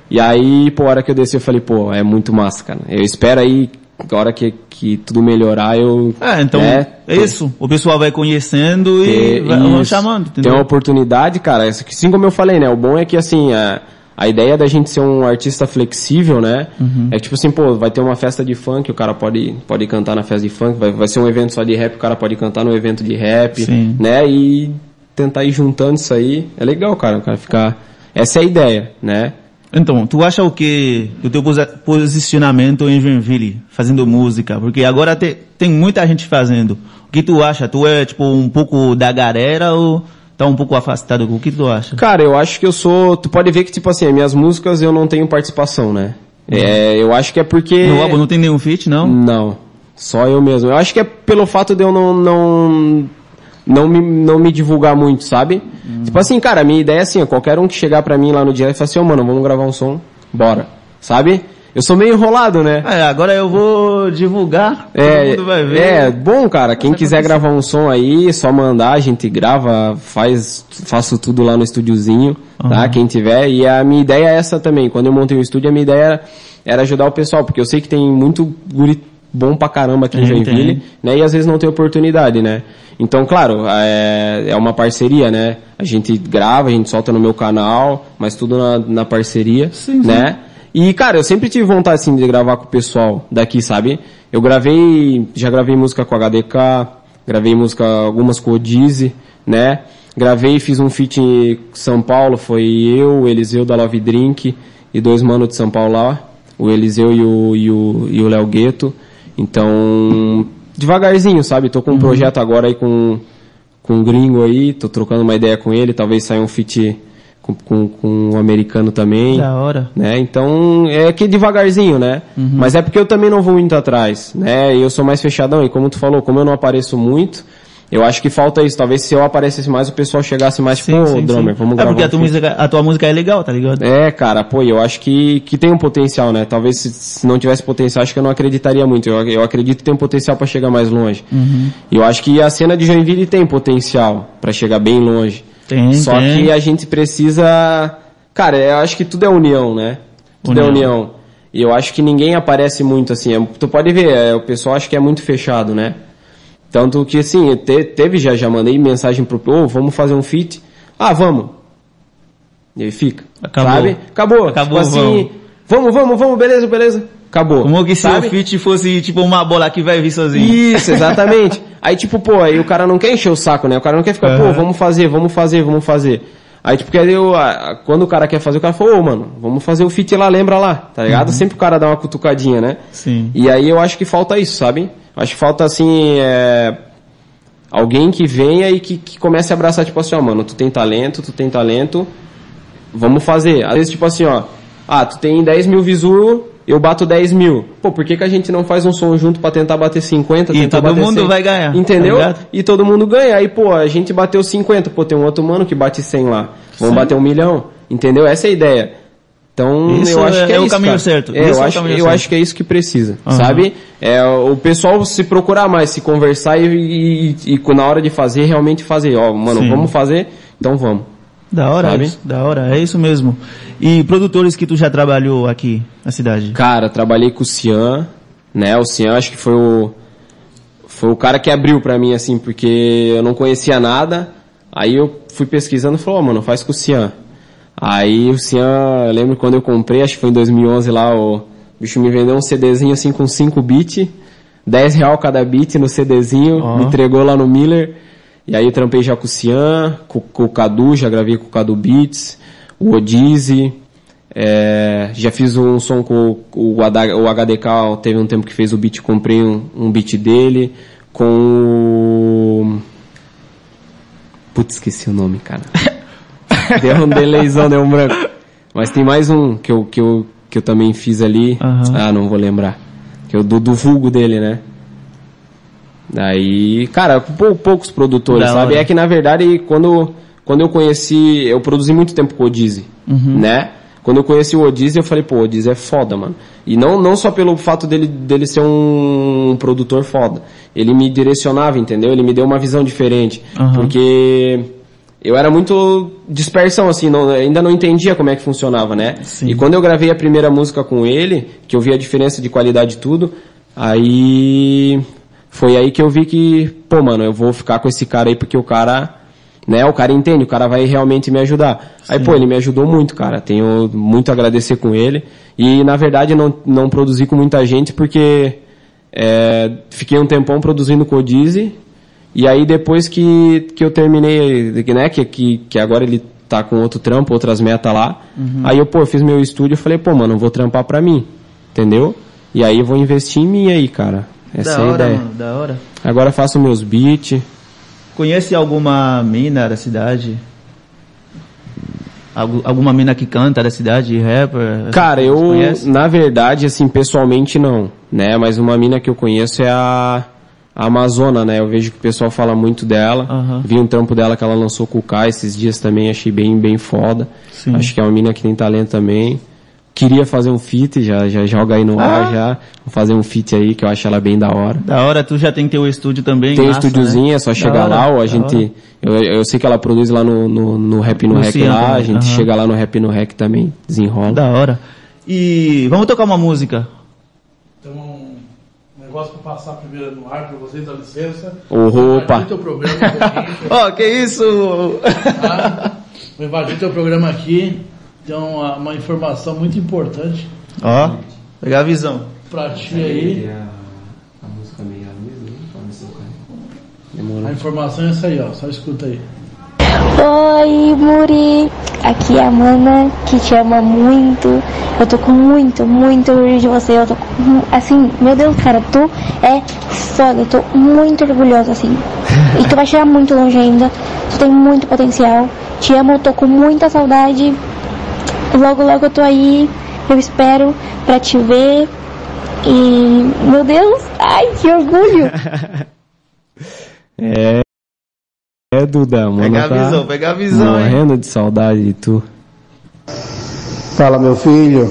e aí, pô, a hora que eu desci eu falei, pô, é muito massa, cara. Eu espero aí, a hora que, que tudo melhorar, eu... Ah, então né, é isso. O pessoal vai conhecendo e vai, vão chamando, Tem entendeu? uma oportunidade, cara, assim como eu falei, né, o bom é que assim, a, a ideia da gente ser um artista flexível, né, Uhum. é tipo assim, pô, vai ter uma festa de funk, o cara pode, pode cantar na festa de funk, vai, vai ser um evento só de rap, o cara pode cantar no evento de rap, Sim. né, e tentar ir juntando isso aí, é legal, cara, o cara ficar, essa é a ideia, né, Então, tu acha o que do teu posi- posicionamento em Joinville, fazendo música? Porque agora te- tem muita gente fazendo. O que tu acha? Tu é tipo um pouco da galera ou tá um pouco afastado? O que tu acha? Cara, eu acho que eu sou. Tu pode ver que, tipo assim, as minhas músicas eu não tenho participação, né? É, eu acho que é porque. No álbum não tem nenhum feat, não? Não. Só eu mesmo. Eu acho que é pelo fato de eu não. não não me, não me divulgar muito, sabe? Tipo assim, cara, a minha ideia é assim, ó, qualquer um que chegar pra mim lá no direct e falar assim, ô mano, vamos gravar um som, bora. Sabe? Eu sou meio enrolado, né? É, agora eu vou divulgar, todo É, mundo vai ver. é, bom, cara, quem quiser gravar um som aí, é só mandar, a gente grava, faz, faço tudo lá no estúdiozinho, tá? Uhum. Quem tiver, e a minha ideia é essa também, quando eu montei o estúdio, a minha ideia era, era ajudar o pessoal, porque eu sei que tem muito guri bom pra caramba aqui em Tem, Joinville, tem. né? E às vezes não tem oportunidade, né? Então, claro, é, é uma parceria, né? A gente grava, a gente solta no meu canal, mas tudo na, na parceria, Sim, sim. né? E, cara, eu sempre tive vontade, assim, de gravar com o pessoal daqui, sabe? Eu gravei, já gravei música com a HDK, gravei música, algumas com o Dizzy, né? Gravei, fiz um feat em São Paulo, foi eu, o Eliseu da Love Drink e dois manos de São Paulo lá, o Eliseu e o, e o, e o Léo Gueto. Então, devagarzinho, sabe? Tô com um projeto agora aí com, com um gringo aí, tô trocando uma ideia com ele, talvez saia um feat com, com, com um americano também Da hora. né? Então, é que devagarzinho, né? Mas é porque eu também não vou muito atrás, né? Eu sou mais fechadão, e como tu falou, como eu não apareço muito, eu acho que falta isso. Talvez se eu aparecesse mais, o pessoal chegasse mais, tipo, ô, drummer, vamos é gravar porque a tua, feat." música, a tua música é legal, tá ligado? É, cara, pô, eu acho que, que tem um potencial, né? Talvez se, se não tivesse potencial, acho que eu não acreditaria muito. Eu, eu acredito que tem um potencial pra chegar mais longe. E eu acho que a cena de Joinville tem potencial pra chegar bem longe. Tem, Só tem. que a gente precisa. Cara, eu acho que tudo é união, né? Tudo é União. união. E eu acho que ninguém aparece muito assim. é- tu pode ver, é, o pessoal acha que é muito fechado, né? Tanto que assim, te- teve já, já mandei mensagem pro ô, vamos fazer um feat. Ah, vamos. E aí fica. Acabou. Sabe? Acabou. Acabou, tipo assim, vamos, vamos, vamos, beleza, beleza. Acabou. Como que se Sabe? o feat fosse tipo uma bola que vai vir sozinho. Isso, exatamente. [laughs] aí, tipo, pô, aí o cara não quer encher o saco, né? O cara não quer ficar, pô, Aham. vamos fazer, vamos fazer, vamos fazer. Aí, tipo, eu, quando o cara quer fazer, o cara fala, ô, mano, vamos fazer o fit lá, lembra lá, tá ligado? Sempre o cara dá uma cutucadinha, né? Sim. E aí eu acho que falta isso, sabe? Acho que falta, assim, é... Alguém que venha e que, que comece a abraçar, tipo assim, ó, mano, tu tem talento, tu tem talento, vamos fazer. Às vezes, tipo assim, ó, ah, tu tem 10 mil visu eu bato 10 mil. Pô, por que, que a gente não faz um som junto pra tentar bater 50? E todo mundo 100? vai ganhar, Entendeu? tá e todo mundo ganha. Aí, pô, a gente bateu 50, pô, tem um outro mano que bate 100 lá. Vamos bater um milhão. Entendeu? Essa é a ideia. Então, Isso eu acho é- que é, é o isso, caminho cara. certo. É, eu é acho, eu certo. acho que é isso que precisa, Aham. sabe? É, o pessoal se procurar mais, se conversar e, e, e na hora de fazer, realmente fazer. Ó, mano, Sim. vamos fazer, então vamos. Da hora, Sabe? isso, da hora, é isso mesmo. E produtores que tu já trabalhou aqui na cidade? Cara, trabalhei com o Cian, né? O Cian acho que foi o foi o cara que abriu pra mim assim, porque eu não conhecia nada. Aí eu fui pesquisando e falou, "Ó, mano, faz com o Cian. Aí o Cian, eu lembro quando eu comprei, acho que foi em 2011 lá, o bicho me vendeu um CDzinho assim com 5 bits, 10 real cada bit no CDzinho, Ó. me entregou lá no Miller. E aí eu trampei já com o Cian, com, com o Cadu, já gravei com o Cadu Beats, o Odize, é, já fiz um som com o, o o HDK, teve um tempo que fez o beat, comprei um, um beat dele, com o... Putz, esqueci o nome, cara. [laughs] [laughs] deu um delayzão, deu um branco. Mas tem mais um que eu, que eu, que eu também fiz ali. Aham. Ah, não vou lembrar. Que é o do, vulgo dele, né? Daí, cara, pou- poucos produtores, Da sabe? hora. É que na verdade, quando, quando eu conheci, eu produzi muito tempo com o Odize, Uhum. né? Quando eu conheci o Odize, eu falei, pô, o Odize é foda, mano. E não, não só pelo fato dele, dele ser um produtor foda. Ele me direcionava, entendeu? Ele me deu uma visão diferente. Aham. Porque eu era muito dispersão, assim, não- ainda não entendia como é que funcionava, né? Sim. E quando eu gravei a primeira música com ele, que eu vi a diferença de qualidade e tudo, aí foi aí que eu vi que, pô, mano, eu vou ficar com esse cara aí porque o cara, né, o cara entende, o cara vai realmente me ajudar. Aí, pô, ele me ajudou muito, cara. Tenho muito a agradecer com ele. E, na verdade, não, não produzi com muita gente porque é, fiquei um tempão produzindo com o Dizzy. E aí, depois que, que eu terminei, né, que, que, que agora ele tá com outro trampo, outras metas lá. Aí eu, pô, fiz meu estúdio e falei, pô, mano, vou trampar pra mim. Entendeu? E aí eu vou investir em mim aí, cara. Essa da é a hora, ideia. mano, da hora. Agora faço meus beats. Conhece alguma mina da cidade? Algu- alguma mina que canta da cidade, rapper? Cara, eu, na verdade, assim, pessoalmente não, né? Mas uma mina que eu conheço é a, a Amazona, né? Eu vejo que o pessoal fala muito dela. Aham. Vi um trampo dela que ela lançou com o Kai esses dias também, achei bem, bem foda. Sim. Acho que é uma mina que tem talento também. Queria fazer um feat, já, já joga aí no Ah. ar já. Vou fazer um feat aí que eu acho ela bem da hora. Da hora, tu já tem teu estúdio também? Tem um estúdiozinho, né? é só chegar hora, lá, ou a gente. Eu, eu sei que ela produz lá no, no, no Rap no, No Rec Cian lá, também, a gente aham. chega lá no Rap no Rec também, desenrola. Da hora. E vamos tocar uma música. Negócio pra passar primeiro no ar pra vocês, dá licença. Invadir teu programa um Ó, [laughs] que isso? tá? Vou invadir teu programa aqui. Tem uma, uma informação muito importante Ó, pegar a visão. pra ti aí. A música meio luz, A Demorou. informação é essa aí, ó. Só escuta aí. Oi, Muri. Aqui é a Mana, que te ama muito. Eu tô com muito, muito orgulho de você. Eu tô com, assim, meu Deus, cara, tu é foda. Eu tô muito orgulhosa, assim. [laughs] E tu vai chegar muito longe ainda. Tu tem muito potencial. Te amo, eu tô com muita saudade. Logo, logo eu tô aí. Eu espero pra te ver. E, meu Deus, ai, que orgulho. [laughs] [laughs] É. É, Duda, mano. Pegar a tá visão, pegar a visão, hein? Morrendo de saudade de tu. Fala, meu filho.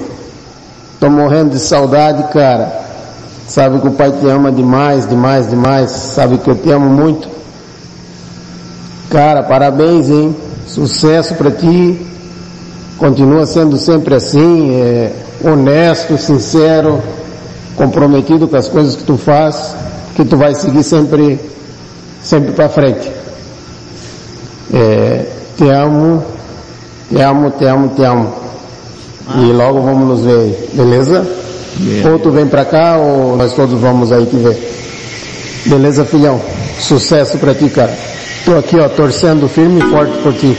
Tô morrendo de saudade, cara. Sabe que o pai te ama demais, demais, demais. Sabe que eu te amo muito. Cara, parabéns, hein? Sucesso pra ti. Continua sendo sempre assim, é, honesto, sincero, comprometido com as coisas que tu faz, que tu vai seguir sempre, sempre pra frente. É, te amo, te amo, te amo, te amo. E logo vamos nos ver aí, beleza? Ou tu vem pra cá ou nós todos vamos aí te ver. Beleza, filhão? Sucesso pra ti, cara. Tô aqui, ó, torcendo firme e forte por ti.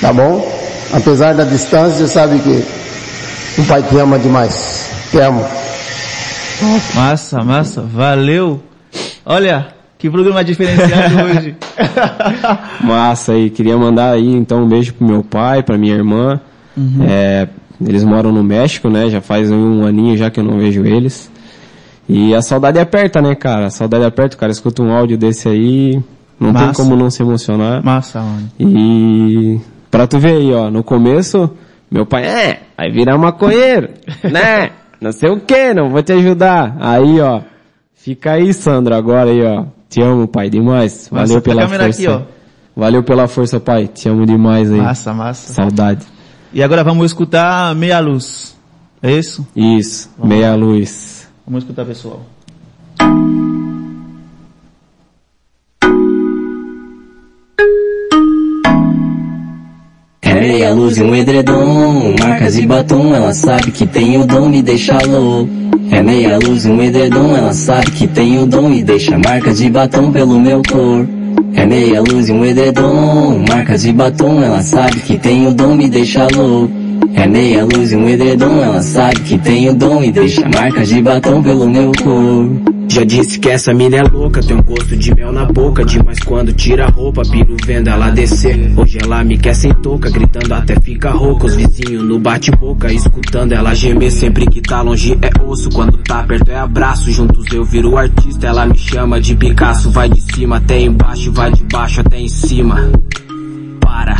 Tá bom? Apesar da distância, sabe que o pai te ama demais. Te amo. Massa, massa, valeu. Olha, que programa diferenciado [laughs] hoje. Massa aí, queria mandar aí então um beijo pro meu pai, pra minha irmã. Uhum. É, Eles moram no México, né? Já faz um aninho já que eu não vejo eles. E a saudade aperta, né, cara? A saudade aperta, cara escuta um áudio desse aí, não tem Massa. como não se emocionar. Massa, mano. E pra tu ver aí, ó, no começo, meu pai, é, vai virar maconheiro, né? [laughs] Não sei o que, não vou te ajudar. Aí, ó, fica aí, Sandro, agora aí, ó. Te amo, pai, demais. Valeu pra pela câmera força. aqui, ó. Valeu pela força, pai. Te amo demais aí. Massa, massa. Saudade. E agora vamos escutar Meia Luz. É isso? Isso, meia luz. Vamos escutar, pessoal. É meia luz e um edredom, marcas e batom, ela sabe que tem o dom e deixa louco. É meia luz e um edredom, ela sabe que tem o dom e deixa marcas de batom pelo meu corpo. É meia luz e um edredom, marcas de batom, ela sabe que tem o dom e deixa louco. É meia luz e um edredom, ela sabe que tem o dom e deixa marcas de batom pelo meu corpo. Já disse que essa mina é louca, tem um gosto de mel na boca Demais quando tira a roupa, piro vendo ela descer. Hoje ela me quer sem touca, gritando até fica rouca. Os vizinhos no bate-boca, escutando ela gemer. Sempre que tá longe é osso, quando tá perto é abraço. Juntos eu viro artista, ela me chama de Picasso. Vai de cima até embaixo, vai de baixo até em cima. Para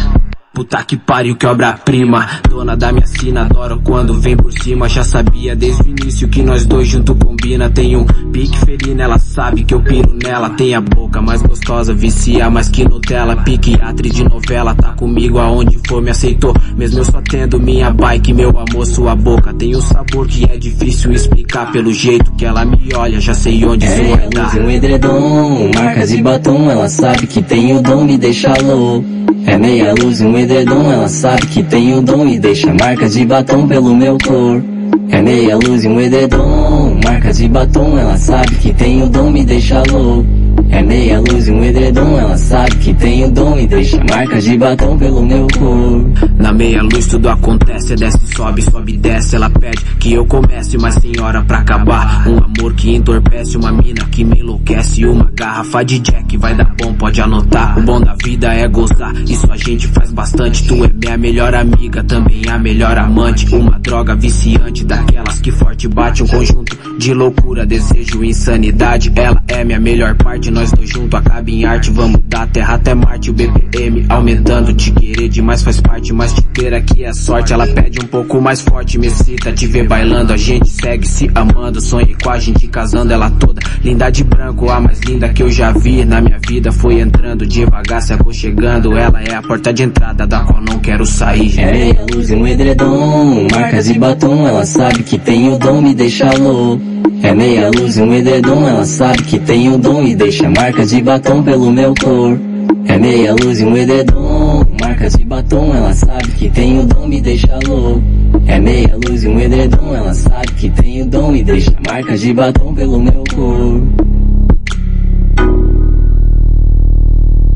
Puta que pariu, que obra-prima. Dona da minha sina, adoro quando vem por cima. Já sabia desde o início que nós dois junto combina. Tem um pique felino, ela sabe que eu piro nela. Tem a boca mais gostosa, vicia mais que Nutella. Pique atriz de novela, tá comigo aonde for me aceitou. Mesmo eu só tendo minha bike, meu amor, sua boca. Tem um sabor que é difícil explicar Pelo jeito que ela me olha, já sei onde isso vai dar. um edredom, marcas e batom. Ela sabe que tem o dom, me deixa louco. É meia luz um edredom, ela sabe que tem o dom e deixa marcas de batom pelo meu corpo. É meia luz e um edredom, marcas de batom, ela sabe que tem o dom e deixa louco. É meia luz e um edredom, ela sabe que tem o dom e deixa marcas de batom pelo meu corpo. Na meia luz tudo acontece, desce, sobe, sobe, desce. Ela pede que eu comece, mas tem hora pra acabar. Um amor que entorpece, uma mina que me enlouquece. Uma garrafa de Jack vai dar bom, pode anotar. O bom da vida é gozar, isso a gente faz bastante. Tu é minha melhor amiga, também a melhor amante. Uma droga viciante, daquelas que forte bate. Um conjunto de loucura, desejo e insanidade. Ela é minha melhor parte, nós dois juntos acaba em arte. Vamos da terra até Marte, o BPM aumentando. Te querer demais faz parte, mas te ter aqui é sorte. Ela pede um pouco mais forte, me excita te ver bailando. A gente segue se amando, sonhei com a gente casando. Ela toda linda de branco, a mais linda que eu já vi na minha vida. Foi entrando devagar, se aconchegando. Ela é a porta de entrada da qual não quero sair. É meia luz e um edredom, marcas e batom. Ela sabe que tem o dom, me deixa louco. É meia luz e um edredom, ela sabe que tem o dom e deixa marcas de batom pelo meu corpo. É meia luz e um edredom, marcas de batom, ela sabe que tem o dom, me deixa louco. É meia luz e um edredom, ela sabe que tem o dom e deixa marcas de batom pelo meu corpo.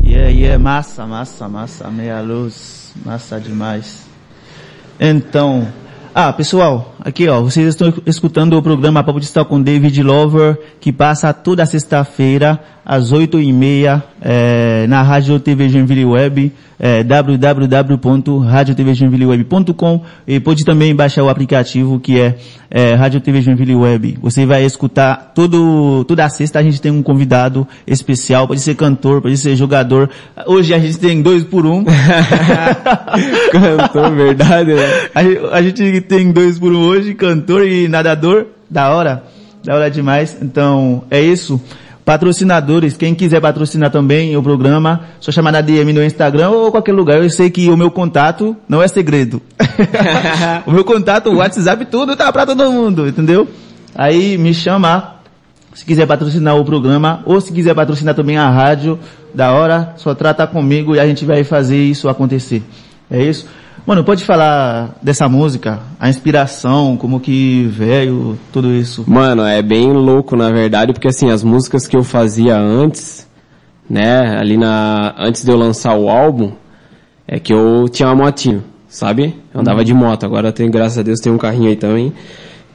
Yeah, yeah, massa, massa, massa, meia luz, massa demais. Então, ah, pessoal, aqui ó, vocês estão escutando o programa Papo de Estar com David Lover, que passa toda sexta-feira, às oito e meia, eh, na Rádio TV Joinville Web, eh, www.radiotvjoinvilleweb.com e pode também baixar o aplicativo que é eh, Rádio TV Joinville Web. Você vai escutar todo, toda sexta a gente tem um convidado especial, pode ser cantor, pode ser jogador. Hoje a gente tem dois por um. [laughs] Cantor, verdade, né? A, [laughs] a gente tem dois por um hoje, cantor e nadador. Da hora. Da hora demais. Então, é isso. Patrocinadores, quem quiser patrocinar também o programa, só chamar na DM no Instagram ou qualquer lugar. Eu sei que o meu contato não é segredo. [laughs] o meu contato, o WhatsApp, tudo tá pra todo mundo, entendeu? Aí me chamar, se quiser patrocinar o programa, ou se quiser patrocinar também a rádio, da hora, só trata comigo e a gente vai fazer isso acontecer. É isso? Mano, pode falar dessa música, a inspiração, como que veio, tudo isso. Mano, é bem louco na verdade, porque assim, as músicas que eu fazia antes, né, ali na, antes de eu lançar o álbum, é que eu tinha uma motinho, sabe? Eu andava de moto, agora tem, graças a Deus, tem um carrinho aí também.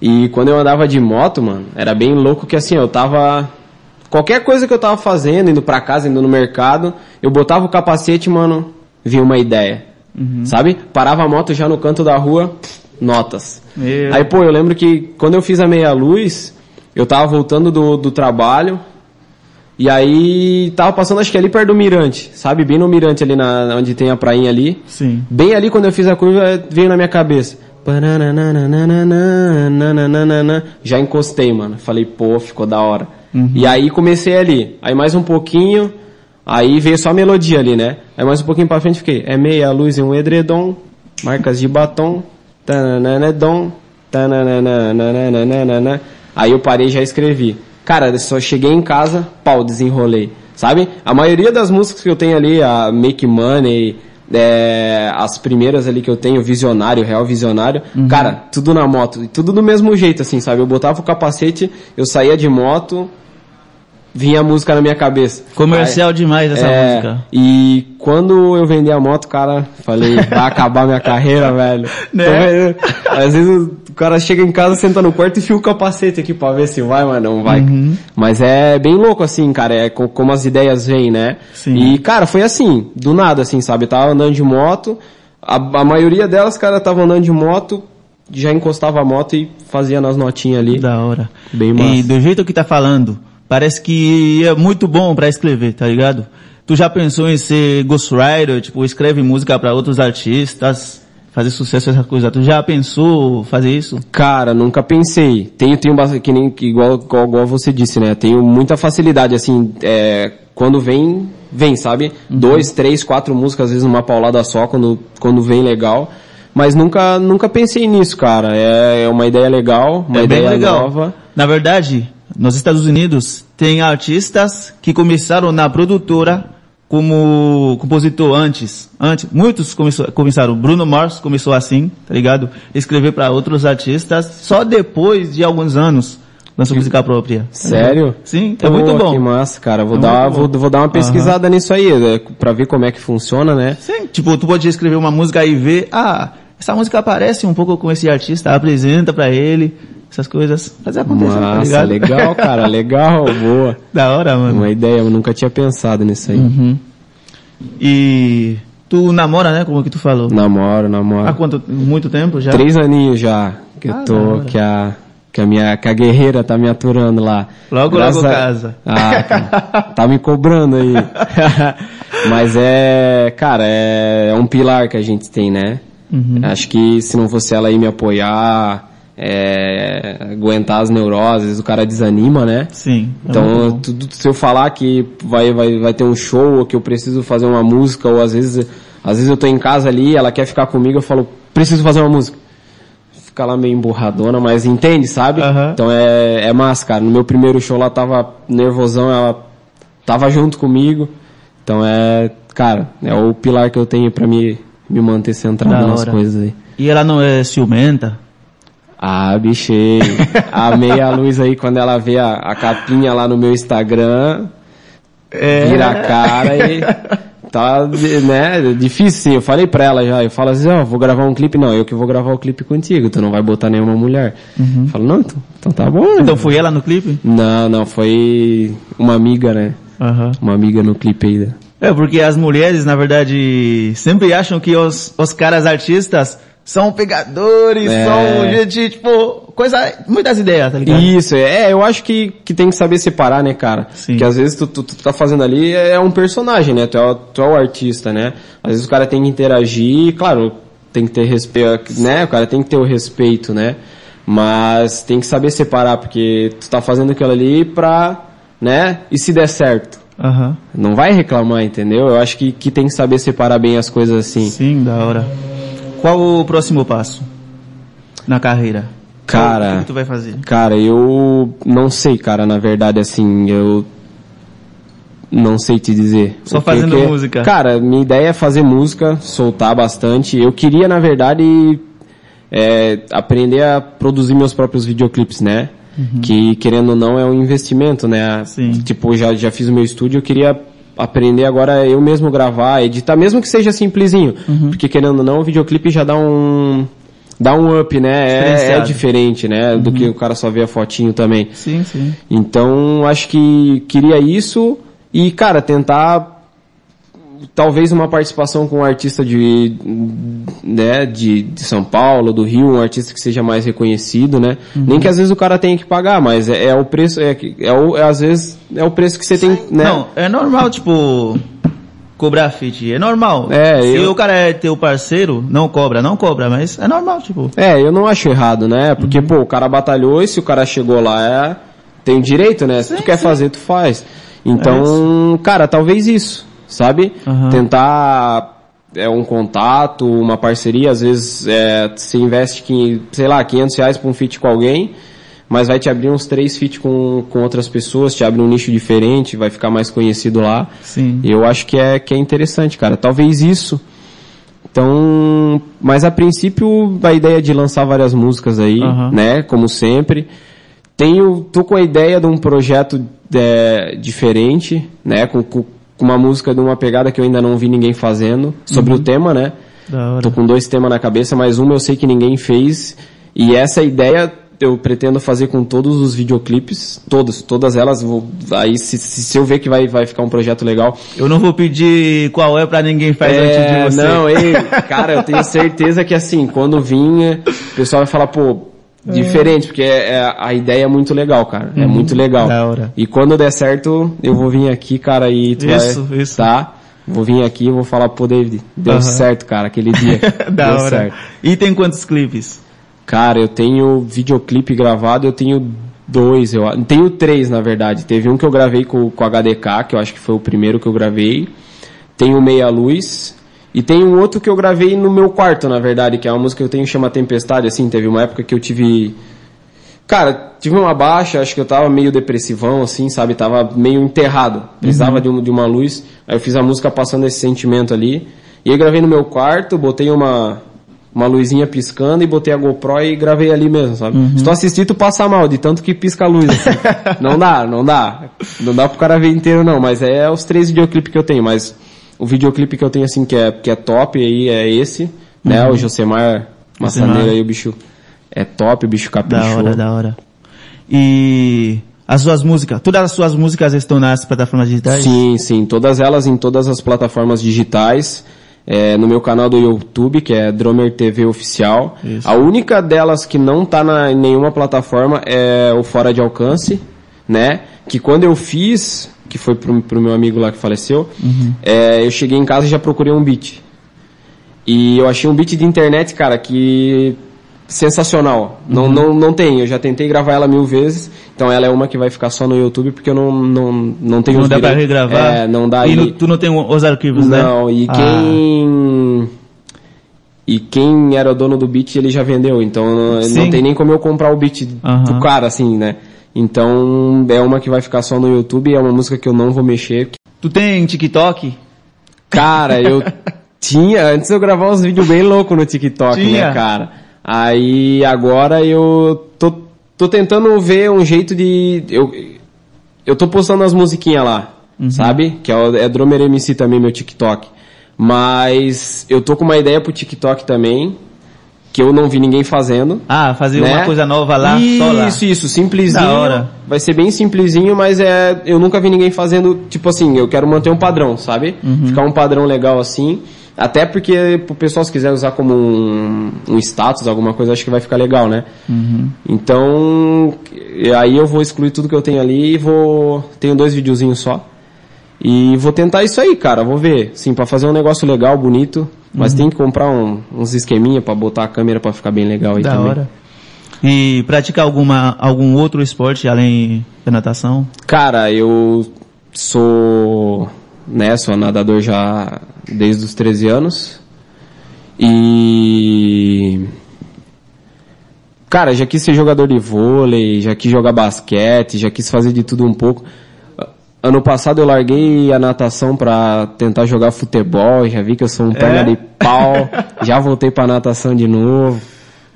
E quando eu andava de moto, mano, era bem louco que assim, eu tava, qualquer coisa que eu tava fazendo, indo pra casa, indo no mercado, eu botava o capacete, mano, vinha uma ideia. Uhum. Sabe? Parava a moto já no canto da rua, notas. Meu. Aí, pô, eu lembro que quando eu fiz a meia-luz, eu tava voltando do, do trabalho, e aí tava passando, acho que ali perto do Mirante, sabe? Bem no Mirante ali, na, onde tem a prainha ali. Sim. Bem ali quando eu fiz a curva, veio na minha cabeça. Já encostei, mano. Falei, pô, ficou da hora. Uhum. E aí comecei ali. Aí mais um pouquinho, aí veio só a melodia ali, né? Aí mais um pouquinho pra frente fiquei. É meia luz e um edredom, marcas de batom, tanananedom, tananananananana. Aí eu parei e já escrevi. Cara, só cheguei em casa, pau, desenrolei. Sabe? A maioria das músicas que eu tenho ali, a Make Money, é, as primeiras ali que eu tenho, Visionário, Real Visionário, cara, tudo na moto, tudo do mesmo jeito, assim, sabe? Eu botava o capacete, eu saía de moto, vinha a música na minha cabeça. Comercial demais essa É, música. E quando eu vendi a moto, cara, falei, vai [laughs] acabar minha carreira, velho. Né? Às vezes o cara chega em casa, senta no quarto e fia o capacete aqui pra ver se vai, mas não vai. Uhum. Mas é bem louco assim, cara, é co- como as ideias vêm, né? Sim. E, cara, foi assim, do nada, assim, sabe? Eu tava andando de moto, a, a maioria delas, cara, tava andando de moto, já encostava a moto e fazia nas notinhas ali. Da hora. Bem E massa. do jeito que tá falando, parece que é muito bom pra escrever, tá ligado? Tu já pensou em ser ghostwriter, tipo, escreve música pra outros artistas, fazer sucesso, essas coisas. Tu já pensou fazer isso? Cara, nunca pensei. Tenho, tenho bastante, que nem, igual, igual, igual você disse, né? Tenho muita facilidade, assim, é, quando vem, vem, sabe? Uhum. Dois, três, quatro músicas, às vezes numa paulada só, quando, quando vem legal. Mas nunca, nunca pensei nisso, cara. É, é uma ideia legal, uma é ideia legal. nova. Na verdade, nos Estados Unidos, tem artistas que começaram na produtora como compositor antes. Antes, muitos começou, começaram. Bruno Mars começou assim, tá ligado? Escrever para outros artistas. Só depois de alguns anos lançou música própria. Sério? Sim, é muito bom. Que massa, cara. Vou, É dar, vou, vou dar uma pesquisada nisso aí, né, pra ver como é que funciona, né? Sim, tipo, tu pode escrever uma música e ver, ah, essa música parece um pouco com esse artista, apresenta pra ele, essas coisas. Fazer acontecer, tá Massa, ligado? legal, cara, [laughs] legal, boa. da hora, mano. Uma ideia, eu nunca tinha pensado nisso aí. Uhum. E tu namora, né? Como que tu falou? Namoro, namoro. Há quanto? Muito tempo já? Três aninhos já que Ah, eu tô, que a, que a minha, que a guerreira tá me aturando lá. Logo, Graças logo a- casa. Ah, tá, [laughs] tá me cobrando aí. [laughs] Mas é, cara, é, é um pilar que a gente tem, né? Uhum. Acho que se não fosse ela aí me apoiar, é, aguentar as neuroses, o cara desanima, né? Sim. é Então, tudo, se eu falar que vai, vai, vai ter um show, ou que eu preciso fazer uma música, ou às vezes, às vezes eu tô em casa ali, ela quer ficar comigo, eu falo, preciso fazer uma música. Fica lá meio emburradona, mas entende, sabe? Aham. Então é, é massa, cara. No meu primeiro show lá tava nervosão, ela tava junto comigo. Então é, cara, é o pilar que eu tenho pra me, me manter centrado nas coisas aí. E ela não é ciumenta? Ah, bichei. Amei a luz aí quando ela vê a, a capinha lá no meu Instagram. É. Vira a cara e. Tá, né? Difícil sim. Eu falei pra ela já. Eu falo assim, ó, vou gravar um clipe. Não, eu que vou gravar o clipe contigo. Tu não vai botar nenhuma mulher. Eu falo, não, então, então tá bom. Uhum. Então foi ela no clipe? Não, não, foi uma amiga, né? Aham. Uma amiga no clipe aí. É, porque as mulheres, na verdade, sempre acham que os, os caras artistas são pegadores, É. são gente, tipo, coisa, muitas ideias, tá ligado? Isso, é, eu acho que, que tem que saber separar, né, cara? Sim. Porque às vezes tu, tu, tu tá fazendo ali é um personagem, né? Tu é, o- tu é o artista, né? Às vezes o cara tem que interagir, claro, tem que ter respeito, né? O cara tem que ter o respeito, né? Mas tem que saber separar, porque tu tá fazendo aquilo ali pra, né? E se der certo? Aham. Não vai reclamar, entendeu? Eu acho que, que tem que saber separar bem as coisas assim. Sim, da hora. Qual o próximo passo na carreira? Cara, O que tu vai fazer? Cara, eu não sei, cara, na verdade, assim, eu não sei te dizer. Só O que fazendo que é- música. Cara, minha ideia é fazer música, soltar bastante. Eu queria, na verdade, é, aprender a produzir meus próprios videoclipes, né? Que, querendo ou não, é um investimento, né? Uhum. Sim. Tipo, já, já fiz o meu estúdio, eu queria aprender agora eu mesmo gravar, editar, mesmo que seja simplesinho. Uhum. Porque, querendo ou não, o videoclipe já dá um... Dá um up, né? É, é diferente, né? Do que o cara só vê a fotinho também. Sim, sim. Então, acho que queria isso e, cara, tentar talvez uma participação com um artista de, né, de, de São Paulo, do Rio, um artista que seja mais reconhecido, né? Nem que às vezes o cara tenha que pagar, mas é, é o preço, é, que- é, o, é às vezes é o preço que você tem, né? Não, é normal, tipo, cobrar fit. É normal. É, Se eu- o cara é teu parceiro, não cobra, não cobra, mas é normal, tipo. É, eu não acho errado, né? Porque, pô, o cara batalhou e se o cara chegou lá, é, tem direito, né? Se tu quer fazer, tu faz. Então, cara, talvez isso, sabe? Aham. Tentar é um contato, uma parceria, às vezes é, você investe, que, sei lá, 500 reais pra um fit com alguém, mas vai te abrir uns três fit com, com outras pessoas, te abre um nicho diferente, vai ficar mais conhecido lá. Sim. E eu acho que é, que é interessante, cara. Talvez isso. Então, mas a princípio a ideia é de lançar várias músicas aí, Aham. né? Como sempre. Tenho, tô com a ideia de um projeto é, diferente, né? Com com uma música de uma pegada que eu ainda não vi ninguém fazendo, sobre o tema, né? Da hora. Tô com dois temas na cabeça, mas uma eu sei que ninguém fez. E essa ideia eu pretendo fazer com todos os videoclipes, todos, todas elas. Vou, aí se, se, se eu ver que vai, vai ficar um projeto legal. Eu não vou pedir qual é pra ninguém faz antes É, de você. não, ei, [laughs] cara, eu tenho certeza que assim, quando vinha, o pessoal vai falar, pô, diferente, porque é, é- a ideia é muito legal, cara. É muito legal. Uhum. da hora. E quando der certo, eu vou vir aqui, cara, e tu Isso, vai, isso. tá? Vou vir aqui e vou falar, pô, David, deu certo, cara, aquele dia. [laughs] da deu hora. certo. E tem quantos clipes? Cara, eu tenho videoclipe gravado, eu tenho dois, eu tenho três na verdade. Teve um que eu gravei com, com a HDK, que eu acho que foi o primeiro que eu gravei. Tem o Meia Luz. E tem um outro que eu gravei no meu quarto, na verdade, que é uma música que eu tenho chama Tempestade, assim, teve uma época que eu tive. Cara, tive uma baixa, acho que eu tava meio depressivão, assim, sabe? Tava meio enterrado. Precisava de, um, de uma luz. Aí eu fiz a música passando esse sentimento ali. E eu gravei no meu quarto, botei uma, uma luzinha piscando e botei a GoPro e gravei ali mesmo, sabe? Se tu assistir, tu passa mal, de tanto que pisca a luz. assim. [laughs] não dá, não dá. Não dá pro cara ver inteiro não, mas é os três videoclipes que eu tenho, mas o videoclipe que eu tenho assim que é, que é top aí é esse, né? O Josemar Massaneiro aí, o bicho é top, o bicho Da caprichou. hora, da hora. E as suas músicas, todas as suas músicas estão nas plataformas digitais? Sim, sim, todas elas em todas as plataformas digitais. É, no meu canal do YouTube, que é Dromer TV Oficial. Isso. A única delas que não tá na, em nenhuma plataforma é o Fora de Alcance, né? Que quando eu fiz, que foi pro, pro meu amigo lá que faleceu, é, eu cheguei em casa e já procurei um beat. E eu achei um beat de internet, cara, que sensacional. Não, não, não tem, eu já tentei gravar ela mil vezes, então ela é uma que vai ficar só no YouTube porque eu não, não, não tenho Não dá pra direitos. regravar? É, não dá. E E- no- tu não tem os arquivos, né? não, e Ah. quem. E quem era o dono do beat, ele já vendeu, então não, Sim. não tem nem como eu comprar o beat Aham. do cara, assim, né? Então é uma que vai ficar só no YouTube, é uma música que eu não vou mexer. Tu tem TikTok? Cara, eu [laughs] tinha, antes eu gravava uns vídeos bem loucos no TikTok, Tinha? né, cara? Aí agora eu tô, tô tentando ver um jeito de. Eu, eu tô postando as musiquinhas lá, Uhum. sabe? Que é, é Dromer MC também, meu TikTok. Mas eu tô com uma ideia pro TikTok também, que eu não vi ninguém fazendo. Ah, fazer né? uma coisa nova lá, isso, só lá. Isso, isso, simplesinho. Da hora. Vai ser bem simplesinho, mas é, eu nunca vi ninguém fazendo, tipo assim, eu quero manter um padrão, sabe? Uhum. Ficar um padrão legal assim. Até porque pro pessoal se quiser usar como um, um status, alguma coisa, acho que vai ficar legal, né? Uhum. Então, aí eu vou excluir tudo que eu tenho ali e vou, tenho dois videozinhos só. E vou tentar isso aí, cara, vou ver. Sim, pra fazer um negócio legal, bonito, mas Uhum. tem que comprar um- uns esqueminha pra botar a câmera pra ficar bem legal aí Da também. hora. E pratica alguma, algum outro esporte além da natação? Cara, eu sou, né, sou nadador já desde os 13 anos. E cara, já quis ser jogador de vôlei, já quis jogar basquete, já quis fazer de tudo um pouco. Ano passado eu larguei a natação pra tentar jogar futebol, já vi que eu sou um perna de pau, já voltei pra natação de novo,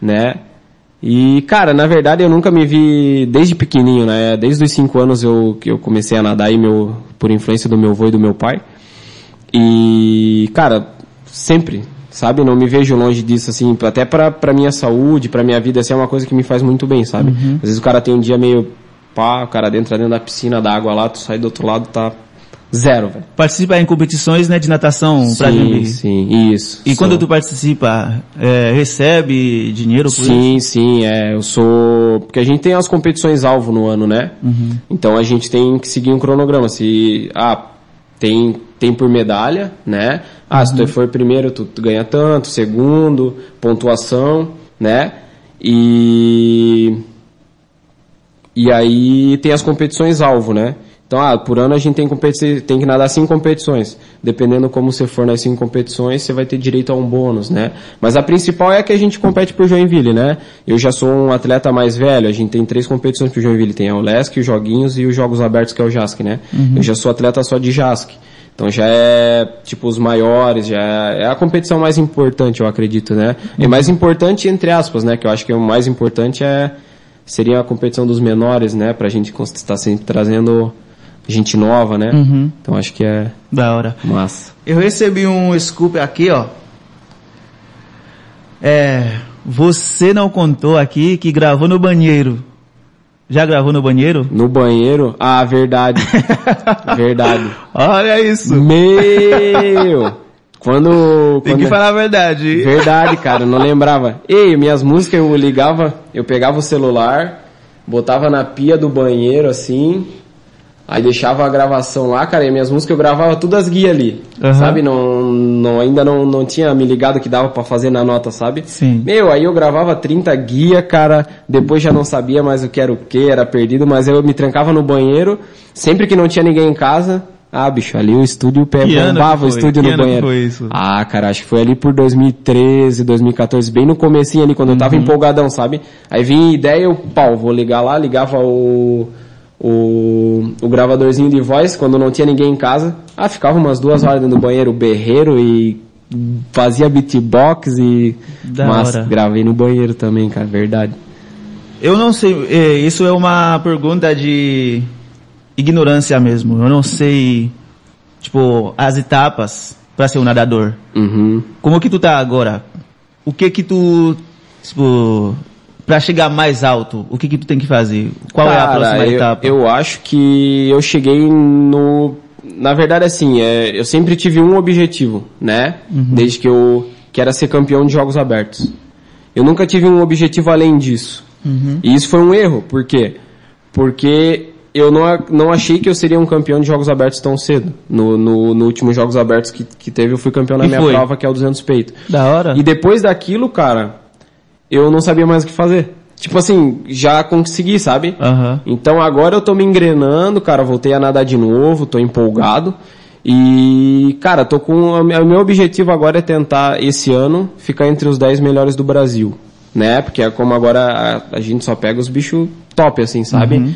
né? E, cara, na verdade eu nunca me vi desde pequenininho, né? Desde os 5 anos eu, que eu comecei a nadar aí meu, por influência do meu avô e do meu pai. E, cara, sempre, sabe? Não me vejo longe disso, assim, até pra, pra minha saúde, pra minha vida, assim, é uma coisa que me faz muito bem, sabe? Às vezes o cara tem um dia meio, pá, o cara entra dentro da piscina, da água lá, tu sai do outro lado, tá Zero, velho. Participa em competições, né, de natação pra Sim, sim, isso. E quando Sou- tu participa, é, recebe dinheiro por isso? Sim, sim, é, eu sou, porque a gente tem as competições alvo no ano, né? Uhum. Então a gente tem que seguir um cronograma, se, ah, tem, tem por medalha, né? Ah, se tu for primeiro, tu, tu ganha tanto, segundo, pontuação, né? E, e aí tem as competições alvo, né? Então, ah, por ano a gente tem, tem que nadar cinco competições. Dependendo como você for nas cinco competições, você vai ter direito a um bônus, né? Mas a principal é que a gente compete por Joinville, né? Eu já sou um atleta mais velho, a gente tem três competições por Joinville. Tem a Olesc, os Joguinhos e os Jogos Abertos, que é o JASC, né? Eu já sou atleta só de JASC. Então já é, tipo, os maiores, já é, é a competição mais importante, eu acredito, né? É mais importante entre aspas, né? Que eu acho que o mais importante é, seria a competição dos menores, né? Pra gente estar sempre trazendo gente nova, né? Uhum. Então acho que é Da hora. massa. Eu recebi um scoop aqui, ó. É, você não contou aqui que gravou no banheiro. Já gravou no banheiro? No banheiro, ah, verdade. [laughs] verdade. Olha isso. Meu! Quando. Tem quando que falar a verdade. Verdade, cara, não lembrava. Ei, minhas músicas eu ligava, eu pegava o celular, botava na pia do banheiro assim, aí deixava a gravação lá, cara, e minhas músicas eu gravava todas as guias ali. Aham. Sabe? Não, não, ainda não, não tinha me ligado que dava pra fazer na nota, sabe? Sim. Meu, aí eu gravava 30 guia, cara, depois já não sabia mais o que era o que, era perdido, mas eu me trancava no banheiro, sempre que não tinha ninguém em casa. Ah, bicho, ali o estúdio pé bombava o estúdio Que no banheiro. foi isso? Ah, cara, acho que foi ali por 2013, 2014, bem no comecinho ali, quando eu Uhum. tava empolgadão, sabe? Aí vinha ideia, eu, pau, vou ligar lá, ligava o, o, o gravadorzinho de voz, quando não tinha ninguém em casa. Ah, ficava umas duas horas dentro do banheiro, berreiro e fazia beatbox e... Da mas hora. gravei no banheiro também, cara, verdade. Eu não sei, é, isso é uma pergunta de ignorância mesmo. Eu não sei, tipo, as etapas pra ser um nadador. Uhum. Como que tu tá agora? O que que tu, tipo, pra chegar mais alto, o que que tu tem que fazer? Qual é a Cara, próxima eu, etapa? Eu acho que eu cheguei no. Na verdade, assim, é, eu sempre tive um objetivo, né? Uhum. Desde que eu. que era ser campeão de jogos abertos. Eu nunca tive um objetivo além disso. Uhum. E isso foi um erro. Por quê? Porque eu não, não achei que eu seria um campeão de jogos abertos tão cedo. No, no, no último Jogos Abertos que, que teve, eu fui campeão na E minha foi? prova, que é o 200 peito. Da hora? E depois daquilo, cara, eu não sabia mais o que fazer. Tipo assim, já consegui, sabe? Aham. Então agora eu tô me engrenando, cara, voltei a nadar de novo, tô empolgado. E, cara, tô com. O meu objetivo agora é tentar, esse ano, ficar entre os 10 melhores do Brasil. Né? Porque é como agora a, a gente só pega os bichos top, assim, sabe?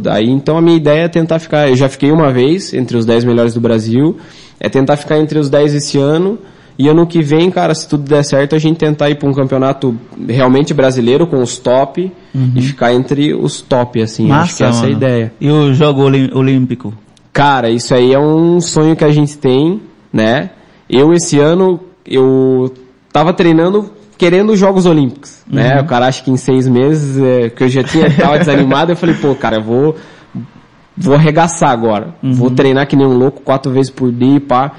Daí, então a minha ideia é tentar ficar. Eu já fiquei uma vez entre os 10 melhores do Brasil. É tentar ficar entre os 10 esse ano. E ano que vem, cara, se tudo der certo, a gente tentar ir para um campeonato realmente brasileiro com os top e ficar entre os top, assim. Acho que essa é a ideia. E o jogo olímpico? Cara, isso aí é um sonho que a gente tem, né? Eu esse ano, eu tava treinando querendo os Jogos Olímpicos, né? O cara acha que em seis meses, é, que eu já tinha, tava desanimado, eu falei, pô, cara, eu vou, vou arregaçar agora. Vou treinar que nem um louco, quatro vezes por dia, e pá.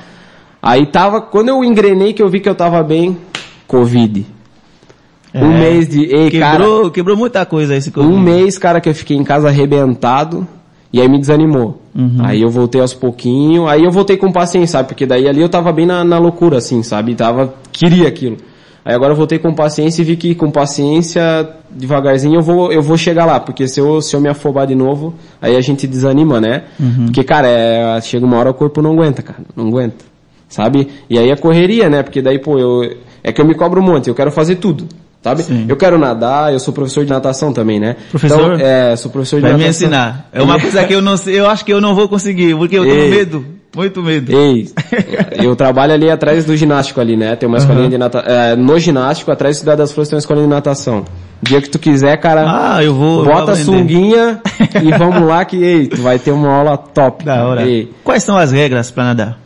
Aí tava, quando eu engrenei que eu vi que eu tava bem, Covid. Um É. mês de, ei, cara, Quebrou, quebrou muita coisa esse Covid. um mês, cara, que eu fiquei em casa arrebentado. E aí me desanimou. Aí eu voltei aos pouquinhos. Aí eu voltei com paciência, sabe? Porque daí ali eu tava bem na, na loucura, assim, sabe? Tava, queria aquilo. Aí agora eu voltei com paciência e vi que com paciência, devagarzinho, eu vou, eu vou chegar lá. Porque se eu, se eu me afobar de novo, aí a gente desanima, né? Porque, cara, é, chega uma hora o corpo não aguenta, cara. Não aguenta. Sabe? E aí a correria, né? Porque daí, pô, eu, é que eu me cobro um monte. Eu quero fazer tudo. Sabe? Sim. Eu quero nadar, eu sou professor de natação também, né? Professor? Então, é, sou professor de Vai me natação. ensinar. É uma coisa que eu não sei, eu acho que eu não vou conseguir, porque eu tenho Ei. medo. Muito medo. Ei, eu trabalho ali atrás do ginástico ali, né? Tem uma escolinha de natação. É, no ginástico, atrás do Cidade das Flores tem uma escolinha de natação. Dia que tu quiser, cara, Ah, eu vou. eu vou bota a aprender. sunguinha e vamos lá que, ei, tu vai ter uma aula top. Da hora. Ei. Quais são as regras pra nadar?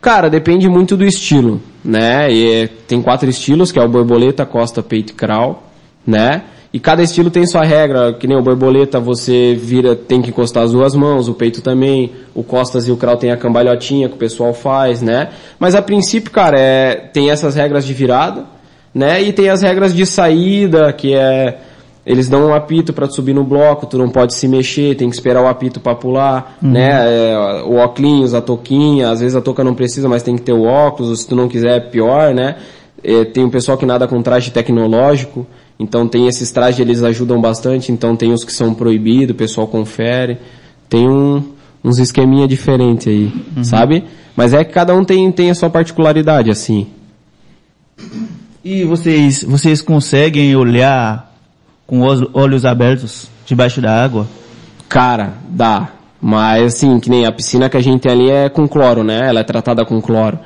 Cara, depende muito do estilo, né? E é- tem quatro estilos, que é o borboleta, costa, peito e crawl, né? E cada estilo tem sua regra, que nem o borboleta você vira, tem que encostar as duas mãos, o peito também, o costas e o crawl tem a cambalhotinha que o pessoal faz, né? Mas a princípio, cara, é, tem essas regras de virada, né? E tem as regras de saída, que é eles dão um apito para subir no bloco, tu não pode se mexer, tem que esperar o apito para pular, Uhum. né? É, o óculos, a touquinha, às vezes a touca não precisa, mas tem que ter o óculos, se tu não quiser é pior, né? É, tem um pessoal que nada com traje tecnológico, então tem esses trajes, eles ajudam bastante, então tem os que são proibidos, o pessoal confere, tem um, uns esqueminha diferente aí, Uhum. sabe? Mas é que cada um tem, tem a sua particularidade, assim. E vocês, vocês conseguem olhar com os olhos abertos debaixo da água? Cara, dá. Mas assim, que nem a piscina que a gente tem ali é com cloro, né? Ela é tratada com cloro.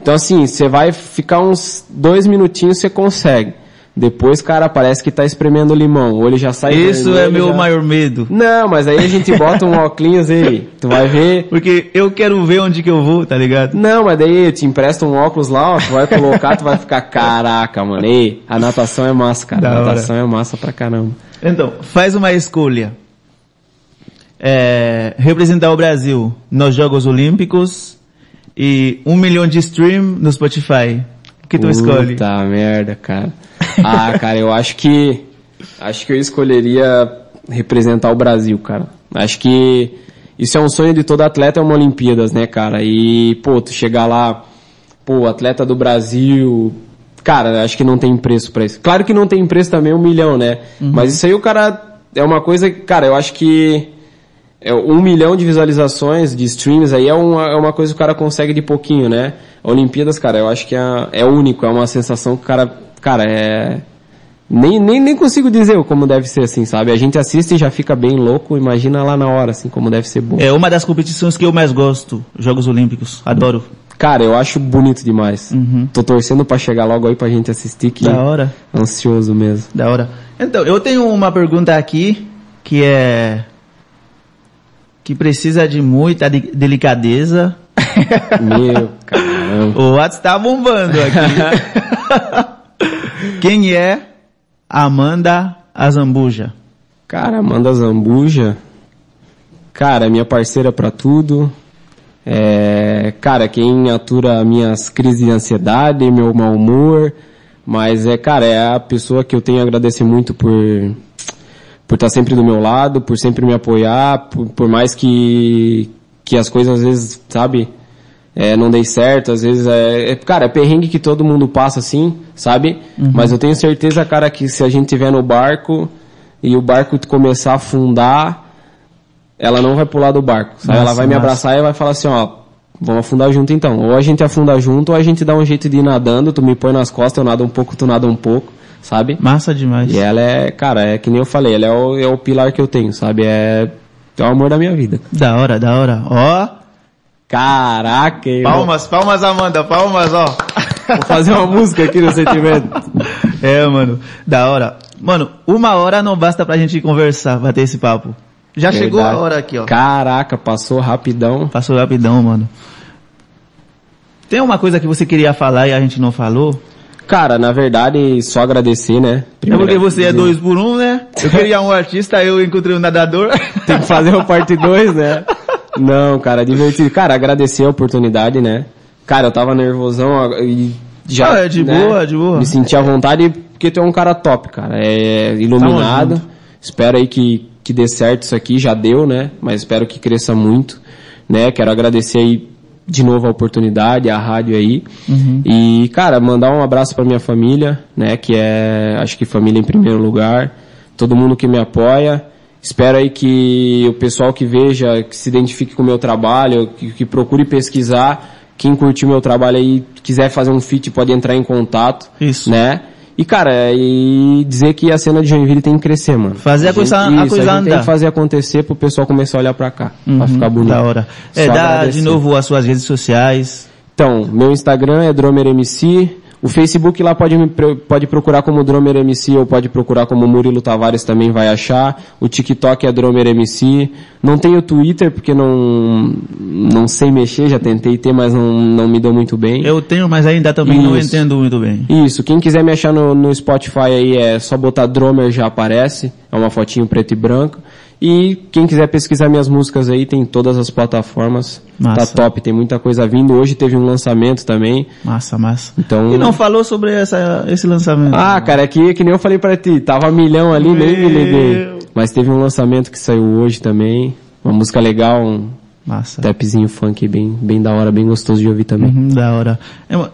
Então assim, você vai ficar uns dois minutinhos, você consegue. Depois, cara, parece que tá espremendo limão. O olho já sai Isso é vermelho, meu já- maior medo. Não, mas aí a gente bota um óculos aí. Tu vai ver. Porque eu quero ver onde que eu vou, tá ligado? Não, mas daí eu te empresta um óculos lá, ó, tu vai colocar, tu vai ficar, caraca, mano. Ei, a natação é massa, cara. Da a hora. natação é massa pra caramba. Então, faz uma escolha. É, representar o Brasil nos Jogos Olímpicos e um milhão de stream no Spotify. O que tu escolhe? Puta merda, cara. [laughs] Ah, cara, eu acho que acho que eu escolheria representar o Brasil, cara. Acho que isso é um sonho de todo atleta, é uma Olimpíadas, né, cara? E, pô, tu chegar lá, pô, atleta do Brasil, cara, acho que não tem preço pra isso. Claro que não tem preço também um milhão, né? Mas isso aí o cara é uma coisa, que, cara, eu acho que é, um milhão de visualizações, de streams aí é uma, é uma coisa que o cara consegue de pouquinho, né? Olimpíadas, cara, eu acho que é, é único, é uma sensação que o cara, cara, é... Nem, nem, nem consigo dizer como deve ser assim, sabe? A gente assiste e já fica bem louco, imagina lá na hora, assim, como deve ser bom. É uma das competições que eu mais gosto, Jogos Olímpicos. Adoro. Cara, eu acho bonito demais. Tô torcendo pra chegar logo aí pra gente assistir, que Da hora. ansioso mesmo. Da hora. Então, eu tenho uma pergunta aqui que é que precisa de muita de- delicadeza. Meu, [laughs] caramba. O WhatsApp tá bombando aqui. [laughs] Quem é Amanda Azambuja? Cara, Amanda Zambuja. Cara, é minha parceira pra tudo. É, cara, quem atura minhas crises de ansiedade, meu mau humor. Mas é, cara, é a pessoa que eu tenho a agradecer muito por por estar sempre do meu lado, por sempre me apoiar, por, por mais que que as coisas às vezes, sabe, é, não dei certo, às vezes é, é- cara, é perrengue que todo mundo passa assim, sabe? Mas eu tenho certeza, cara, que se a gente tiver no barco e o barco começar a afundar, ela não vai pular do barco, sabe? ela Massa, vai me massa. abraçar e vai falar assim, ó, vamos afundar junto então. Ou a gente afunda junto, ou a gente dá um jeito de ir nadando, tu me põe nas costas, eu nado um pouco, tu nada um pouco, sabe? Massa demais. E ela é, cara, é que nem eu falei, ela é o, é o pilar que eu tenho, sabe? É, é o amor da minha vida. Da hora, da hora. Ó, Caraca, hein, palmas, palmas Amanda, palmas, ó. Vou fazer uma música aqui no sentimento. [laughs] É, mano, da hora. Mano, uma hora não basta pra gente conversar, bater esse papo. Já chegou a Verdade. hora aqui, ó. Caraca, passou rapidão. Passou rapidão, mano. Tem uma coisa que você queria falar e a gente não falou? Cara, na verdade, só agradecer, né? É porque você é dois por um, né? Eu queria um artista, eu encontrei um nadador. [laughs] Tem que fazer o parte 2, né? Não, cara, divertido. Cara, agradecer a oportunidade, né? Cara, eu tava nervosão e já. Ah, é de né, boa, de boa. Me senti à vontade porque tu é um cara top, cara. É iluminado. Espero aí que, que dê certo isso aqui, já deu, né? Mas espero que cresça muito, né? Quero agradecer aí de novo a oportunidade, a rádio aí. Uhum. E, cara, mandar um abraço pra minha família, né? Que é, acho que família em primeiro lugar. Todo mundo que me apoia. Espero aí que o pessoal que veja, que se identifique com o meu trabalho, que, que procure pesquisar. Quem curtiu meu trabalho aí, quiser fazer um feat, pode entrar em contato. Isso. Né? E, cara, e dizer que a cena de Joinville tem que crescer, mano. Fazer a coisa- a coisa gente tem andar. que fazer acontecer pro pessoal começar a olhar pra cá. pra Uhum, ficar bonito. Da hora. É, dá agradecer. de novo as suas redes sociais. Então, meu Instagram é DromerMC, O Facebook lá pode, pode procurar como Dromer MC ou pode procurar como Murilo Tavares também vai achar. O TikTok é Dromer MC. Não tenho Twitter porque não, não sei mexer, já tentei ter, mas não, não me dou muito bem. Eu tenho, mas ainda também não Isso. entendo muito bem. Isso, quem quiser me achar no, no Spotify aí é só botar Dromer já aparece, é uma fotinho preto e branco. E quem quiser pesquisar minhas músicas aí, tem todas as plataformas. Massa. Tá top, tem muita coisa vindo. Hoje teve um lançamento também. Massa, massa. Então. E não falou sobre essa, esse lançamento? Ah, cara, é que, que nem eu falei pra ti, tava milhão ali, nem me Meu. liguei. Mas teve um lançamento que saiu hoje também. Uma música legal, um Massa. tapzinho funk bem, bem da hora, bem gostoso de ouvir também. Uhum, da hora.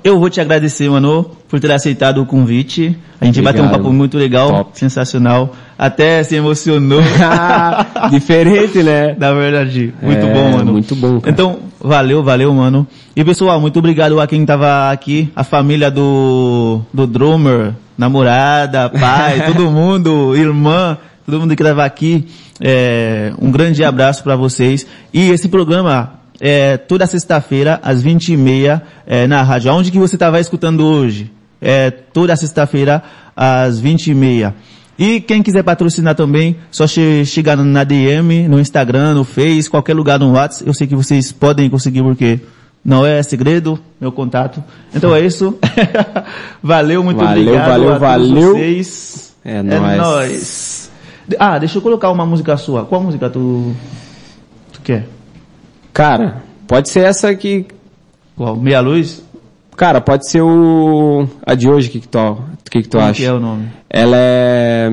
Eu- vou te agradecer, mano, por ter aceitado o convite. A gente Obrigado. bateu um papo muito legal, Top. sensacional. Até se emocionou. [laughs] [laughs] Diferente, né? Na verdade, muito É, bom, mano. muito bom, cara. Então, valeu, valeu, mano. E pessoal, muito obrigado a quem tava aqui, a família do, do drummer, namorada, pai, [laughs] todo mundo, irmã, todo mundo que tava aqui. É, um grande abraço para vocês. E esse programa é toda sexta-feira, às 20h30, é, na rádio. Aonde que você tava escutando hoje? É toda sexta-feira, às 20h30. E quem quiser patrocinar também, só che chegar na DM, no Instagram, no Face, qualquer lugar no WhatsApp. Eu sei que vocês podem conseguir porque não é segredo, meu contato. Então é isso. [laughs] valeu, muito Valeu, obrigado valeu, a todos valeu. vocês. É É nóis. Ah, deixa eu colocar uma música sua. Qual música tu, tu quer? Cara, pode ser essa aqui. Qual? Meia Luz? Cara, pode ser o. A de hoje, o que, que tu, que que tu Como acha? que é o nome? Ela é.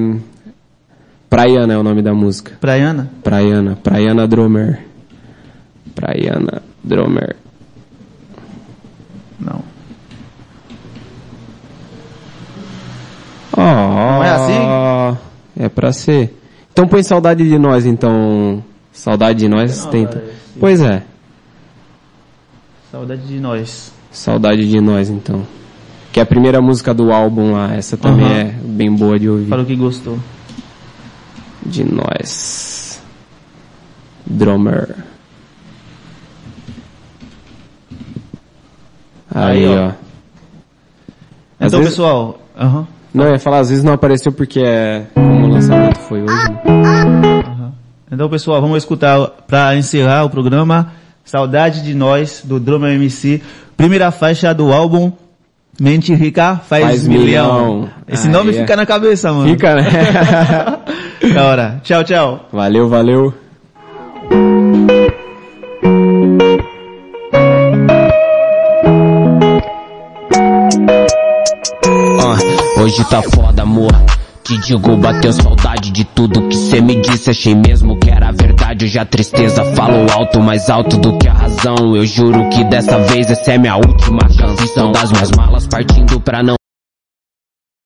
Praiana é o nome da música. Praiana? Praiana. Praiana Dromer. Praiana Dromer. Não. Oh, Não é assim? É pra ser. Então põe saudade de nós, então. Saudade de nós tenta. vai, sim. Pois é. Saudade de nós. Saudade de nós, então. Que é a primeira música do álbum lá. Essa também é bem boa de ouvir. Falou que gostou. De nós. Drummer. Aí, Aí, ó. ó. Então, vezes- pessoal, aham. Não, eu ia falar, às vezes não apareceu porque é como o lançamento foi hoje. né? Então, pessoal, vamos escutar para encerrar o programa Saudade de Nós, do Drama MC. Primeira faixa do álbum Mente Rica Faz, Faz milhão. Milhão. Esse Aí nome é. fica na cabeça, mano. Fica, né? [laughs] Da hora. Tchau, tchau. valeu, valeu. Hoje tá foda, amor. Te digo, bateu saudade de tudo que cê me disse. Achei mesmo que era verdade. Hoje a tristeza falou alto, mais alto do que a razão. Eu juro que dessa vez essa é minha última canção. Das minhas malas partindo pra não